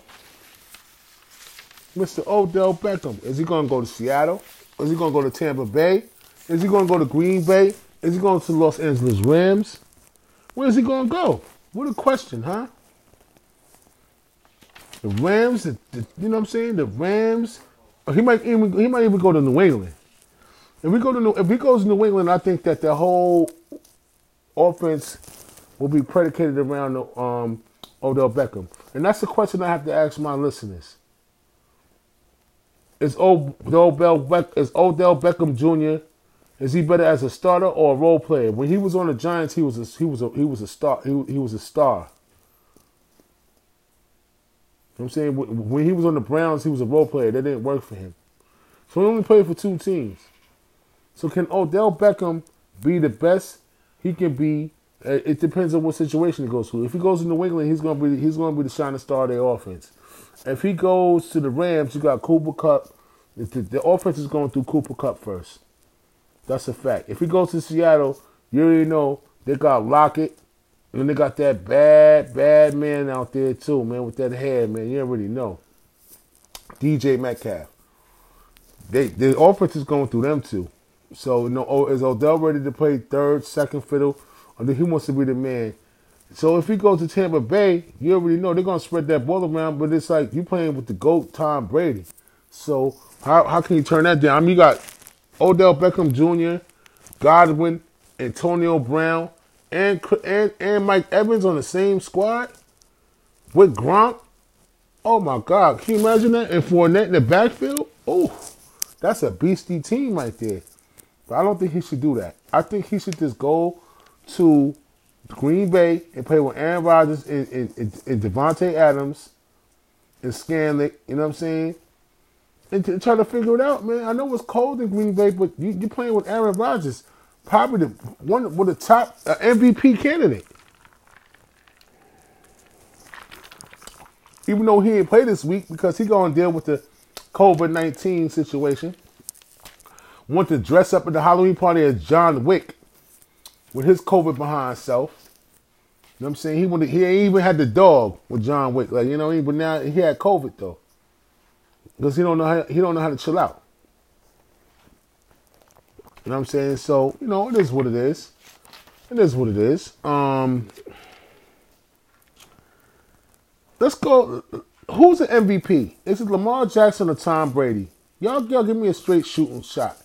Mr. Odell Beckham. Is he gonna go to Seattle? Is he gonna go to Tampa Bay? Is he gonna go to Green Bay? Is he going to Los Angeles Rams? Where is he gonna go? What a question, huh? The Rams, the, the, you know what I'm saying? The Rams, he might even he might even go to New England. If we go to New, if he goes to New England, I think that the whole offense will be predicated around um, Odell Beckham, and that's the question I have to ask my listeners: Is Odell is Odell Beckham Jr. Is he better as a starter or a role player? When he was on the Giants, he was a, he was a, he was a star. He, he was a star. I'm saying when he was on the Browns, he was a role player. That didn't work for him. So he only played for two teams. So can Odell Beckham be the best he can be? Uh, it depends on what situation he goes to. If he goes to New England, he's gonna be he's gonna be the shining star of their offense. If he goes to the Rams, you got Cooper Kupp. The, the offense is going through Cooper Kupp first. That's a fact. If he goes to Seattle, you already know they got Lockett, and they got that bad, bad man out there too, man, with that hair, man. You already know. DJ Metcalf. They the offense is going through them too. So you know, oh, is Odell ready to play third, second fiddle, or he wants to be the man? So if he goes to Tampa Bay, you already know they're gonna spread that ball around, but it's like you playing with the GOAT Tom Brady. So how how can you turn that down? I mean you got Odell Beckham Jr., Godwin, Antonio Brown, and and and Mike Evans on the same squad with Gronk. Oh my God! Can you imagine that? And Fournette in the backfield. Oh, that's a beastie team right there. But I don't think he should do that. I think he should just go to Green Bay and play with Aaron Rodgers and, and, and, and Davante Adams and Scanlick. You know what I'm saying? And to try to figure it out, man. I know it's cold in Green Bay, but you, are playing with Aaron Rodgers probably the one with the top uh, MVP candidate. Even though he didn't play this week because he gonna deal with the COVID nineteen situation. Want to dress up at the Halloween party as John Wick with his COVID behind self. You know what I'm saying? He wanted, he ain't even had the dog with John Wick, like you know, but now he had COVID though, because he don't know how he don't know how to chill out. You know what I'm saying? So, you know, it is what it is. It is what it is. Um Let's go. Who's the MVP? Is it Lamar Jackson or Tom Brady? Y'all, y'all give me a straight shooting shot.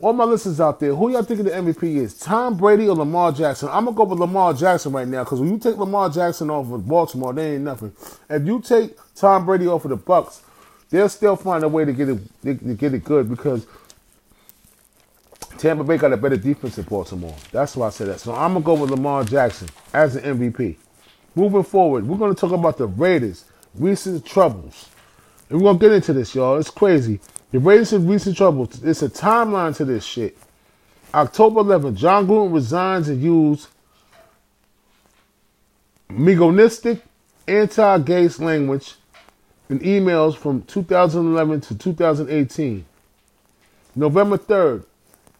All my listeners out there, who y'all thinking the MVP is? Tom Brady or Lamar Jackson? I'm gonna go with Lamar Jackson right now because when you take Lamar Jackson off of Baltimore, they ain't nothing. If you take Tom Brady off of the Bucks, they'll still find a way to get it to get it good because Tampa Bay got a better defense than Baltimore. That's why I said that. So I'm gonna go with Lamar Jackson as an MVP. Moving forward, we're gonna talk about the Raiders' recent troubles. And we're gonna get into this, y'all. It's crazy. The Raiders' recent troubles. It's a timeline to this shit. October 11th, Jon Gruden resigns and used misogynistic, anti-gay language in emails from 2011 to 2018. November 3rd,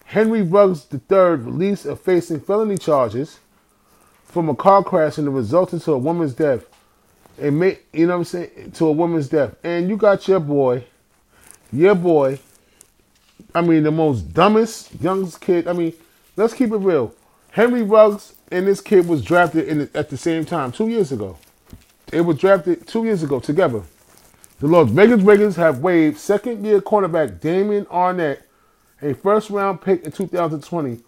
Henry Ruggs III released of facing felony charges from a car crash and it resulted to a woman's death. And may, you know what I'm saying? To a woman's death. And you got your boy, your boy, I mean, the most dumbest, youngest kid. I mean, let's keep it real. Henry Ruggs and this kid was drafted the, at the same time, two years ago. They were drafted two years ago together. The Las Vegas Raiders have waived second year cornerback Damon Arnette a first round pick in 2020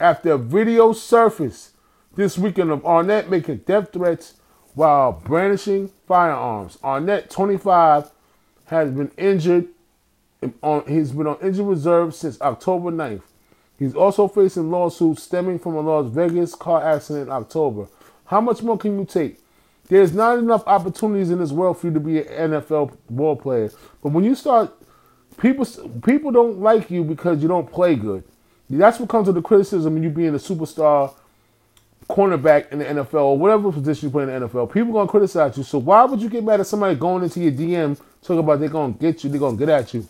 after a video surfaced this weekend of Arnette making death threats while brandishing firearms. Arnette, 25, has been injured. On, he's been on injured reserve since October 9th. He's also facing lawsuits stemming from a Las Vegas car accident in October. How much more can you take? There's not enough opportunities in this world for you to be an NFL ball player. But when you start People people don't like you because you don't play good. That's what comes with the criticism you being a superstar cornerback in the NFL or whatever position you play in the NFL. People gonna criticize you. So why would you get mad at somebody going into your DM talking about they're gonna get you, they're gonna get at you,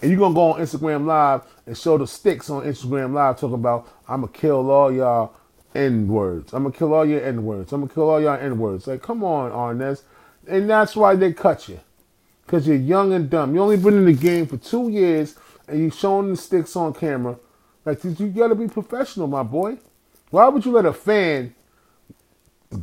and you're gonna go on Instagram Live and show the sticks on Instagram Live talking about I'm gonna kill all y'all N words. I'm gonna kill all your N words. I'm gonna kill all y'all N words. Like, come on, Arnez. And that's why they cut you because you're young and dumb. You only been in the game for two years and you showing the sticks on camera. Like you got to be professional, my boy. Why would you let a fan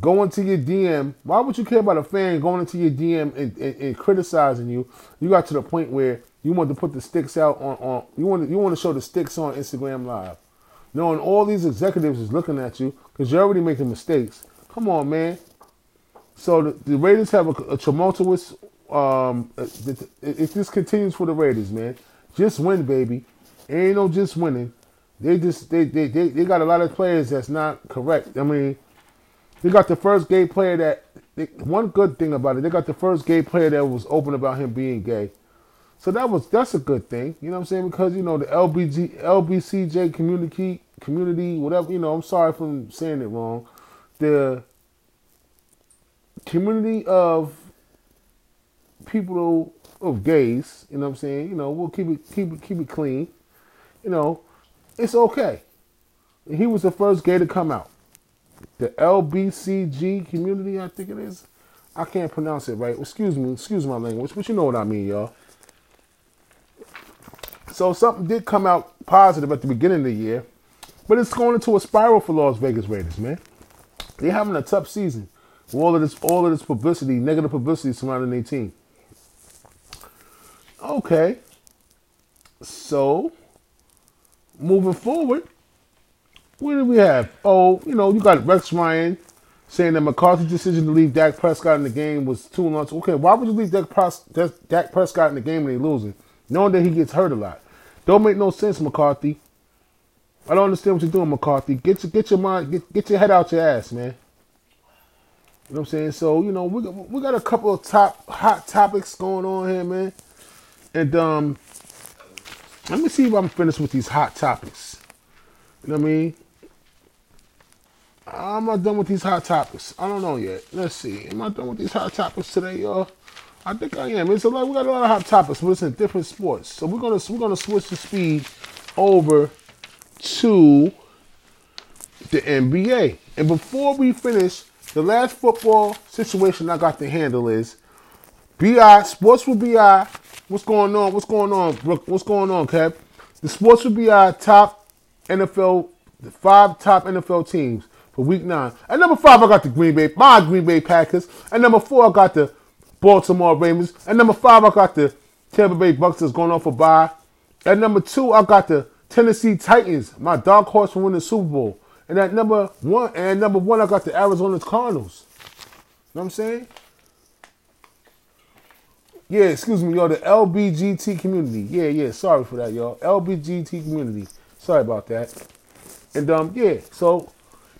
go into your DM? Why would you care about a fan going into your DM and, and, and criticizing you? You got to the point where you want to put the sticks out on, on you want to, you want to show the sticks on Instagram Live, knowing all these executives is looking at you because you're already making mistakes. Come on, man. So the, the Raiders have a, a tumultuous um, if this continues for the Raiders, man, just win, baby. Ain't no just winning. They just they, they they they got a lot of players that's not correct. I mean, they got the first gay player that. They, one good thing about it, they got the first gay player that was open about him being gay. So that was that's a good thing, you know what I'm saying? Because you know the LBG LBCJ community community whatever you know. I'm sorry for saying it wrong. The community of people of gays, you know what I'm saying? You know, we'll keep it keep it keep it clean. You know, it's okay. He was the first gay to come out. The LBCG community, I think it is. I can't pronounce it right. Excuse me, excuse my language, but you know what I mean, y'all. So something did come out positive at the beginning of the year, but it's going into a spiral for Las Vegas Raiders, man. They're having a tough season. All of this, all of this publicity, negative publicity surrounding their team. Okay. So, moving forward, what do we have? Oh, you know, you got Rex Ryan saying that McCarthy's decision to leave Dak Prescott in the game was too long. Okay, why would you leave Dak, Pres- Dak Prescott in the game when he's losing, knowing that he gets hurt a lot? Don't make no sense, McCarthy. I don't understand what you're doing, McCarthy. Get your get your mind, get, get your head out your ass, man. You know what I'm saying? So, you know, we got, we got a couple of top hot topics going on here, man. And um, let me see if I'm finished with these hot topics. You know what I mean? I'm not done with these hot topics. I don't know yet. Let's see. Am I done with these hot topics today, y'all? I think I am. It's a lot. We got a lot of hot topics, but it's in different sports. So we're gonna we're gonna switch the speed over to the NBA. And before we finish, the last football situation I got to handle is BI Sports with BI What's going on? What's going on, Brooke? What's going on, Kev? The Sports with BI top NFL, the five top NFL teams for week nine. At number five, I got the Green Bay, my Green Bay Packers. At number four, I got the Baltimore Ravens. At number five, I got the Tampa Bay Bucks that's going off a bye. At number two, I got the Tennessee Titans, my dark horse for winning the Super Bowl. And at number one, and number one, I got the Arizona Cardinals. You know what I'm saying? Yeah, excuse me, y'all. The LBGT community. Yeah, yeah. Sorry for that, y'all. LBGT community. Sorry about that. And um, yeah. So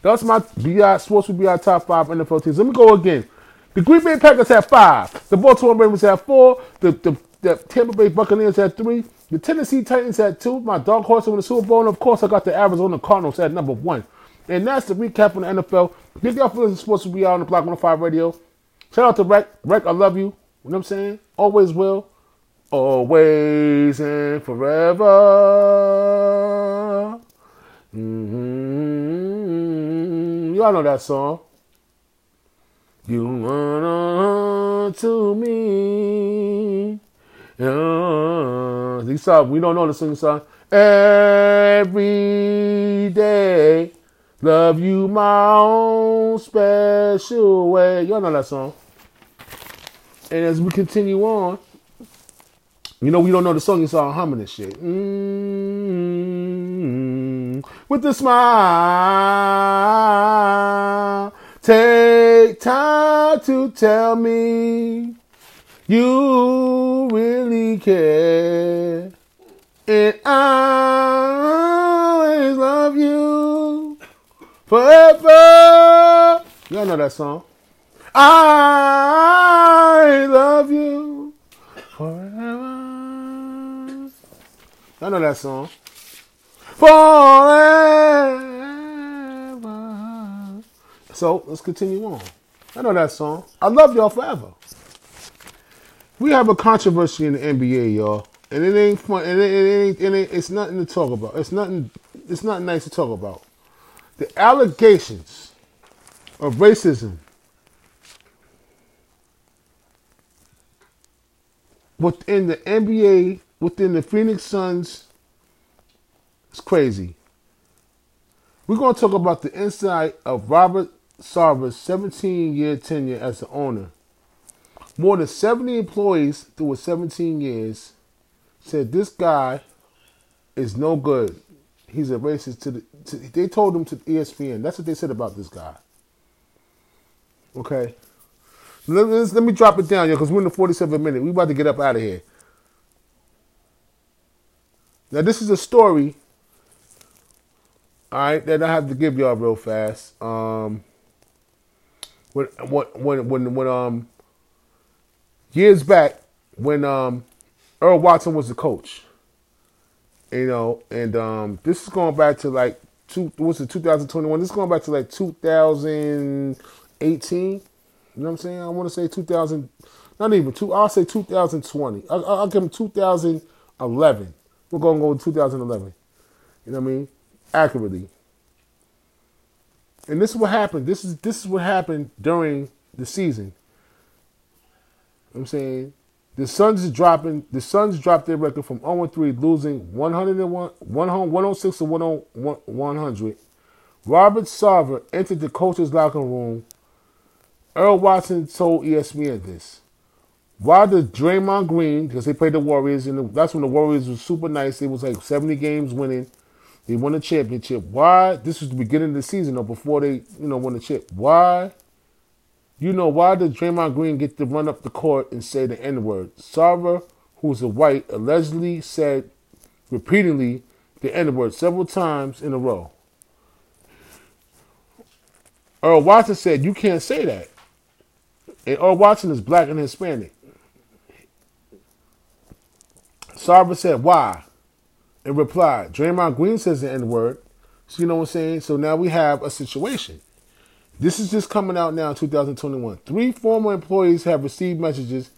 that's my BI Sports be BI top five NFL teams. Let me go again. The Green Bay Packers have five. The Baltimore Ravens have four. The the, the Tampa Bay Buccaneers had three. The Tennessee Titans had two. My dog horse win the Super Bowl. And of course, I got the Arizona Cardinals at number one. And that's the recap on the NFL. Thank y'all for listening to Sports with BI on the Block 105 Radio. Shout out to Rec. Rec, I love you. You know what I'm saying? Always will. Always and forever. Mm-hmm. Y'all know that song. You run to me. These songs, we don't know the sing song. Every day, love you my own special way. Y'all know that song. And as we continue on, you know, we don't know the song, you saw humming and shit. Mm-hmm. With a smile, take time to tell me you really care. And I always love you forever. Y'all know that song. I love you forever. I know that song. Forever. So let's continue on. I know that song. I love y'all forever. We have a controversy in the NBA, y'all, and it ain't fun. And it, it, ain't, it ain't. It's nothing to talk about. It's nothing. It's not nice to talk about. The allegations of racism within the NBA, within the Phoenix Suns, it's crazy. We're going to talk about the inside of Robert Sarver's 17 year tenure as the owner. More than 70 employees through his 17 years said this guy is no good. He's a racist to the. To, they told him to ESPN. That's what they said about this guy. Okay. Let, let, me drop it down, yo, because we're in the 47 minute. We about to get up out of here. Now, this is a story, all right, that I have to give y'all real fast. Um, when, when, when, when, um, years back, when, um, Earl Watson was the coach, you know, and, um, this is going back to like, two, what's it, 2021? This is going back to like 2018. You know what I'm saying? I want to say 2000, not even two. I'll say 2020. I'll, I'll give him 2011. We're gonna go 2011. You know what I mean? Accurately. And this is what happened. This is this is what happened during the season. I'm saying the Suns is dropping. The Suns dropped their record from 0 3, losing 101, 106 to 100. Robert Sarver entered the coach's locker room Earl Watson told ESPN this. Why does Draymond Green, because they played the Warriors, and that's when the Warriors were super nice. It was like 70 games winning. They won the championship. Why? This was the beginning of the season, or before they, you know, won the chip. Why? You know, why does Draymond Green get to run up the court and say the N word? Sarver, who's a white, allegedly said repeatedly the N word several times in a row. Earl Watson said, You can't say that. And Earl Watson is black and Hispanic. Sarver said, why? And replied, Draymond Green says the N word. So you know what I'm saying? So now we have a situation. This is just coming out now in 2021. Three former employees have received messages.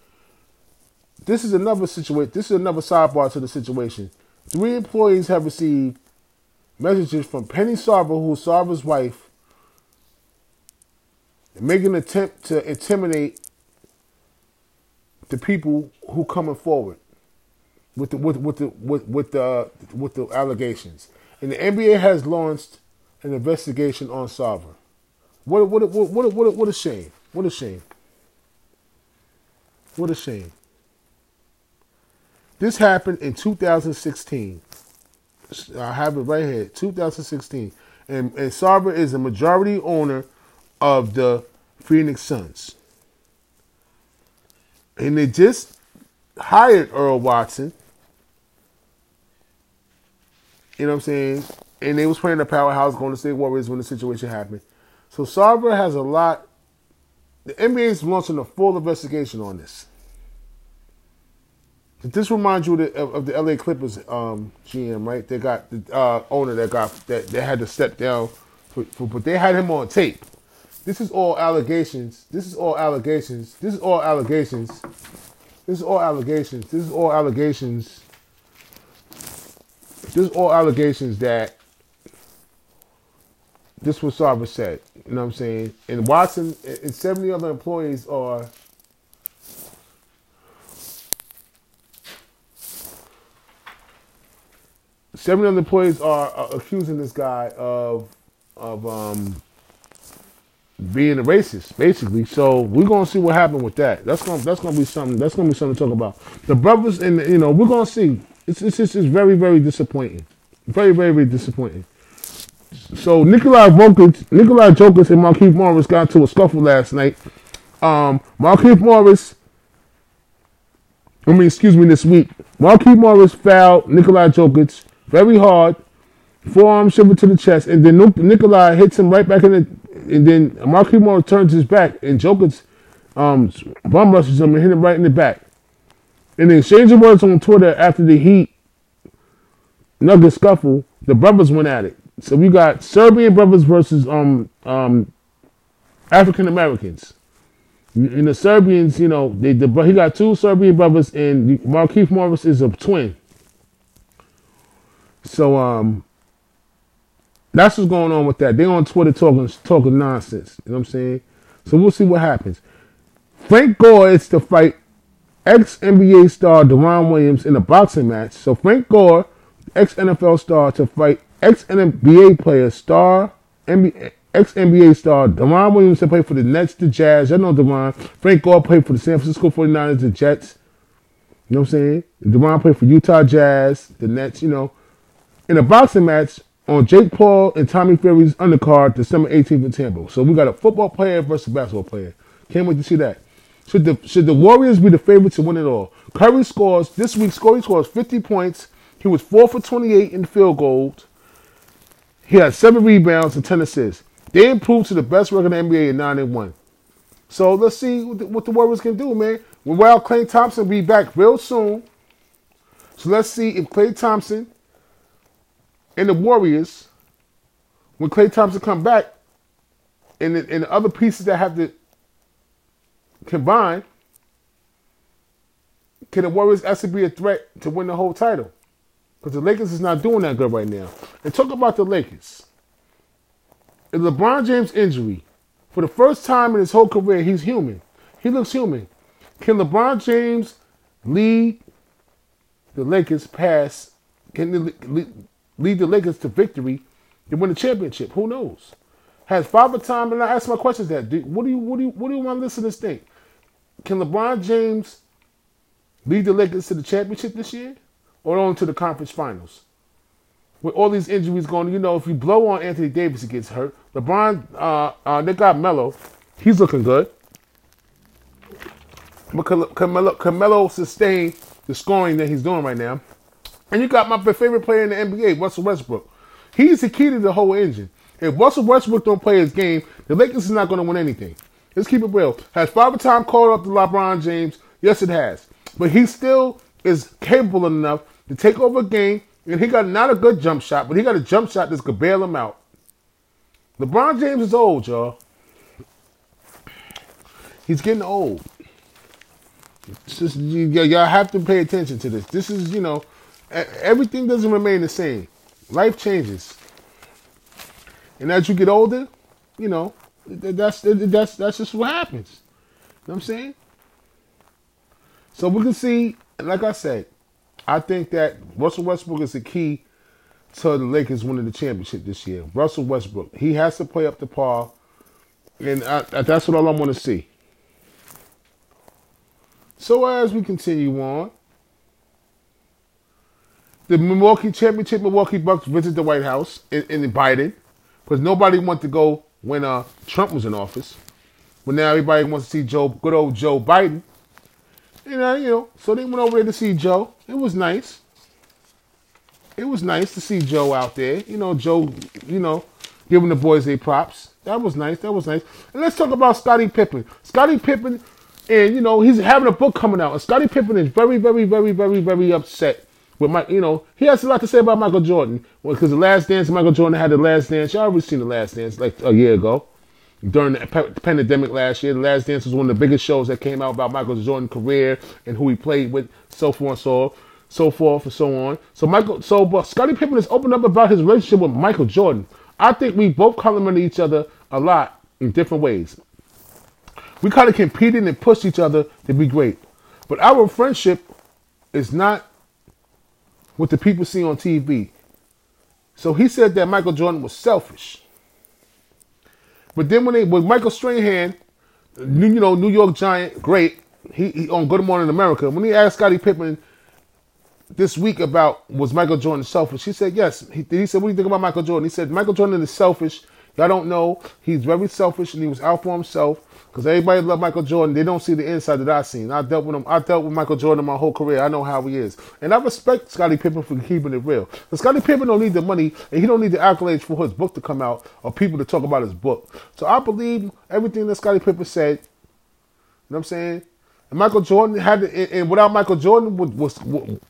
This is another situation. This is another sidebar to the situation. Three employees have received messages from Penny Sarver, who's Sarver's wife, make an attempt to intimidate the people who coming forward with the with with the with, with the with the allegations. And the NBA has launched an investigation on Sarver. What what what what what, what a shame! What a shame! What a shame! This happened in 2016. I have it right here, 2016, and and Sarver is a majority owner of the Phoenix Suns. And they just hired Earl Watson. You know what I'm saying? And they was playing the powerhouse Golden State Warriors when the situation happened. So Sarver has a lot. The NBA is launching a full investigation on this. This reminds you of the, of the LA Clippers um, GM, right? They got the uh, owner that got that they had to step down, for, for, but they had him on tape. This is all allegations. This is all allegations. This is all allegations. This is all allegations. This is all allegations. This is all allegations that this was Sarver said. You know what I'm saying? And Watson and 70 other employees are seven other employees are, are accusing this guy of of um, being a racist, basically. So we're gonna see what happened with that. That's gonna that's gonna be something. That's gonna be something to talk about. The brothers and you know we're gonna see. It's it's just it's very very disappointing, very very very disappointing. So Nikolai Jokic, Nikolai Jokic and Markieff Morris got into a scuffle last night. Um, Markieff Morris, I mean, excuse me, this week, Markieff Morris fouled Nikolai Jokic very hard, forearm shiver to the chest, and then Nikolai hits him right back in the, and then Markieff Morris turns his back, and Jokic um, bum rushes him and hit him right in the back. And then, exchange of words on Twitter after the Heat Nugget scuffle, the brothers went at it. So we got Serbian brothers versus um um African Americans. In the Serbians, you know, they the, he got two Serbian brothers, and Markieff Morris is a twin. So um, that's what's going on with that. They on Twitter talking talking nonsense. You know what I'm saying? So we'll see what happens. Frank Gore is to fight ex NBA star Deron Williams in a boxing match. So Frank Gore, ex NFL star, to fight ex NBA player star ex NBA star Deron Williams to play for the Nets, the Jazz. I know Deron. Frank Gore played for the San Francisco 49ers, the Jets. You know what I'm saying? Deron played for Utah Jazz, the Nets, you know in a boxing match on Jake Paul and Tommy Fury's undercard December 18th in Tampa. So we got a football player versus a basketball player. Can't wait to see that. Should the should the Warriors be the favorite to win it all? Curry scores this week. Curry scores 50 points. He was four for 28 in field goals. He had seven rebounds and 10 assists. They improved to the best record in the NBA at 9 and 1. So let's see what the, what the Warriors can do, man. Well, Klay Thompson will be back real soon. So let's see if Klay Thompson and the Warriors, when Klay Thompson come back, and the, and the other pieces that have to combine, can the Warriors actually be a threat to win the whole title? Because the Lakers is not doing that good right now. And talk about the Lakers. In LeBron James' injury, for the first time in his whole career, he's human. He looks human. Can LeBron James lead the Lakers past? Can lead the Lakers to victory and win the championship. Who knows? Has Father Time and I ask my questions that what do you what do you what do you want listeners think? Can LeBron James lead the Lakers to the championship this year? Or on to the conference finals? With all these injuries going, you know, if you blow on Anthony Davis, he gets hurt. LeBron, uh, uh, they got Melo. He's looking good. But Carmelo sustained the scoring that he's doing right now. And you got my favorite player in the NBA, Russell Westbrook. He's the key to the whole engine. If Russell Westbrook don't play his game, the Lakers is not going to win anything. Let's keep it real. Has Father Time called up to LeBron James? Yes, it has. But he still is capable enough to take over a game, and he got not a good jump shot, but he got a jump shot that's to bail him out. LeBron James is old, y'all. He's getting old. Just, y'all have to pay attention to this. This is, you know, everything doesn't remain the same. Life changes, and as you get older, you know that's that's that's just what happens. You know what I'm saying? So we can see, like I said, I think that Russell Westbrook is the key to the Lakers winning the championship this year. Russell Westbrook, he has to play up to par, and I, that's what all I want to see. So as we continue on, the Milwaukee Championship Milwaukee Bucks visit the White House in, in Biden because nobody wanted to go when uh, Trump was in office. But now everybody wants to see Joe, good old Joe Biden. And uh, you know, so they went over there to see Joe. It was nice. It was nice to see Joe out there. You know, Joe, you know, giving the boys their props. That was nice. That was nice. And let's talk about Scottie Pippen. Scottie Pippen, and you know, he's having a book coming out. And Scottie Pippen is very, very, very, very, very upset with my, you know, he has a lot to say about Michael Jordan because the Last Dance, Michael Jordan had the Last Dance. Y'all already seen the Last Dance like a year ago during the pandemic last year. The Last Dance was one of the biggest shows that came out about Michael Jordan's career and who he played with, so forth and so so forth and so on. So Michael, so but Scottie Pippen has opened up about his relationship with Michael Jordan. I think we both complement each other a lot in different ways. We kind of competed and pushed each other to be great, but our friendship is not what the people see on TV. So he said that Michael Jordan was selfish. But then when they with Michael Strahan, you know, New York Giant, great, he, he on Good Morning America, when he asked Scottie Pippen this week about was Michael Jordan selfish, he said yes. He, he said, "What do you think about Michael Jordan?" He said, "Michael Jordan is selfish. Y'all don't know. He's very selfish, and he was out for himself." Because everybody love Michael Jordan, they don't see the inside that I seen. I dealt with him. I dealt with Michael Jordan my whole career. I know how he is, and I respect Scottie Pippen for keeping it real. But Scottie Pippen don't need the money, and he don't need the accolades for his book to come out or people to talk about his book. So I believe everything that Scottie Pippen said. You know what I'm saying? And Michael Jordan had, to, and without Michael Jordan, was,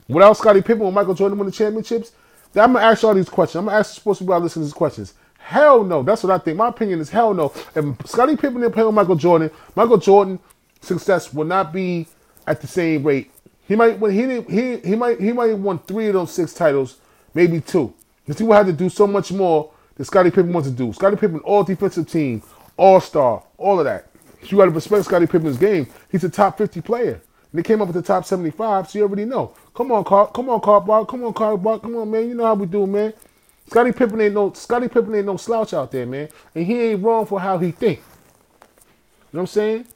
without Scottie Pippen, when Michael Jordan won the championships, I'm gonna ask all these questions. I'm gonna ask sports people out listening to these questions. Hell no. That's what I think. My opinion is hell no. If Scottie Pippen didn't play with Michael Jordan, Michael Jordan success will not be at the same rate. He might when he he he might he might have won three of those six titles, maybe two. Because he would have to do so much more than Scottie Pippen wants to do. Scottie Pippen, all defensive team, all star, all of that. You got to respect Scottie Pippen's game. He's a top 50 player. And they came up with the top 75, so you already know. Come on, Car- come on, Carbach. Come on, Carbach. Come on, man. You know how we do, man. Scottie Pippen ain't no Scottie Pippen ain't no slouch out there, man. And he ain't wrong for how he think. You know what I'm saying?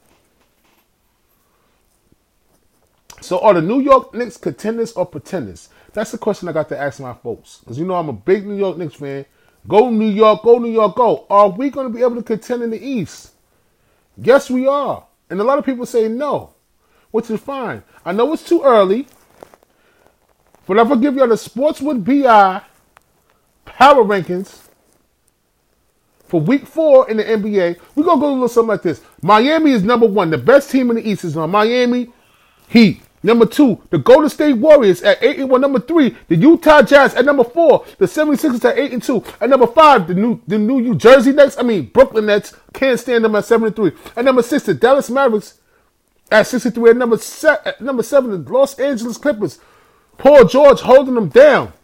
So are the New York Knicks contenders or pretenders? That's the question I got to ask my folks. Because you know I'm a big New York Knicks fan. Go New York, go New York, go. Are we going to be able to contend in the East? Yes, we are. And a lot of people say no, which is fine. I know it's too early, but if I give you all the Sports with BI power rankings for week four in the NBA, we're going to go a little something like this. Miami is number one. The best team in the East is on Miami Heat. Number two, the Golden State Warriors at 8 and 1. Number three, the Utah Jazz at number four. The 76ers at 8 and 2. At number five, the new the new New Jersey Nets, I mean Brooklyn Nets, can't stand them at 7 and 3. At number six, the Dallas Mavericks at 63. At number, se- at number seven, the Los Angeles Clippers. Paul George holding them down.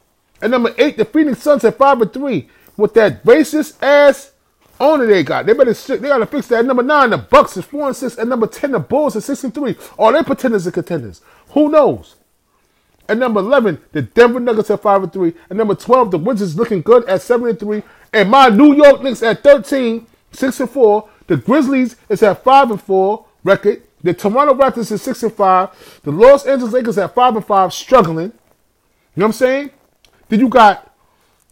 At number eight, the Phoenix Suns at five and three with that racist ass owner they got. They better they gotta fix that. At number nine, the Bucks is four and six. At number ten, the Bulls are six and three. Are they pretenders and contenders? Who knows? At number eleven, the Denver Nuggets at five and three. At number twelve, the Wizards looking good at seven and three. And my New York Knicks at 13, 6 and four. The Grizzlies is at five and four record. The Toronto Raptors is six and five. The Los Angeles Lakers at five and five, struggling. You know what I'm saying? Then you got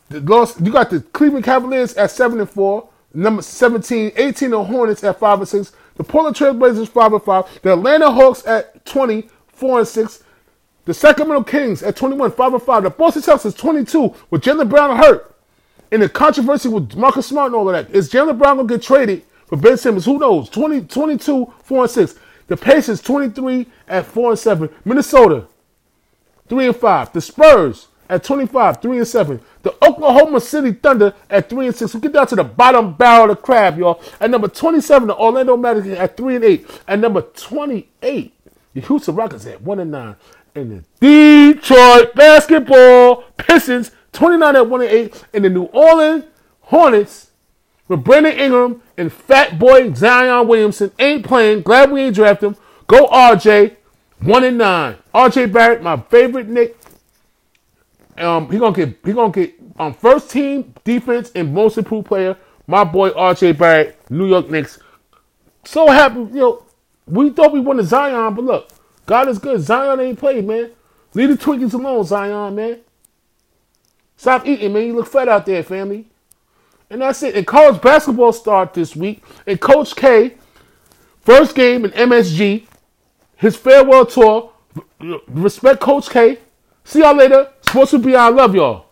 the lost. You got the Cleveland Cavaliers at seven and four. Number 17, 18 the Hornets at five and six. The Portland Trailblazers five and five. The Atlanta Hawks at 20, four and six. The Sacramento Kings at 21, 5 and 5. The Boston Celtics 22 with Jaylen Brown hurt. And the controversy with Marcus Smart and all of that. Is Jaylen Brown to get traded for Ben Simmons? Who knows? 20, 22, 4 and 6. The Pacers 23 at 4 and 7. Minnesota 3 and 5. The Spurs at 25, 3 and 7. The Oklahoma City Thunder at 3 and 6. We get down to the bottom barrel of the crab, y'all. At number 27, the Orlando Magic at 3 and 8. At number 28, the Houston Rockets at 1 and 9. And the Detroit Basketball Pistons 29 at 1 and 8. And the New Orleans Hornets with Brandon Ingram and Fat Boy Zion Williamson ain't playing. Glad we ain't drafted him. Go RJ, 1 and 9. RJ Barrett, my favorite Knick um, he gonna get he gonna get um first team defense and most improved player. My boy RJ Barrett, New York Knicks. So happy, you know. We thought we won the Zion, but look, God is good. Zion ain't played, man. Leave the Twinkies alone, Zion, man. Stop eating, man. You look fat out there, family. And that's it. And college basketball start this week. And Coach K, first game in MSG. his farewell tour. Respect Coach K. See y'all later. Sports with I Love y'all.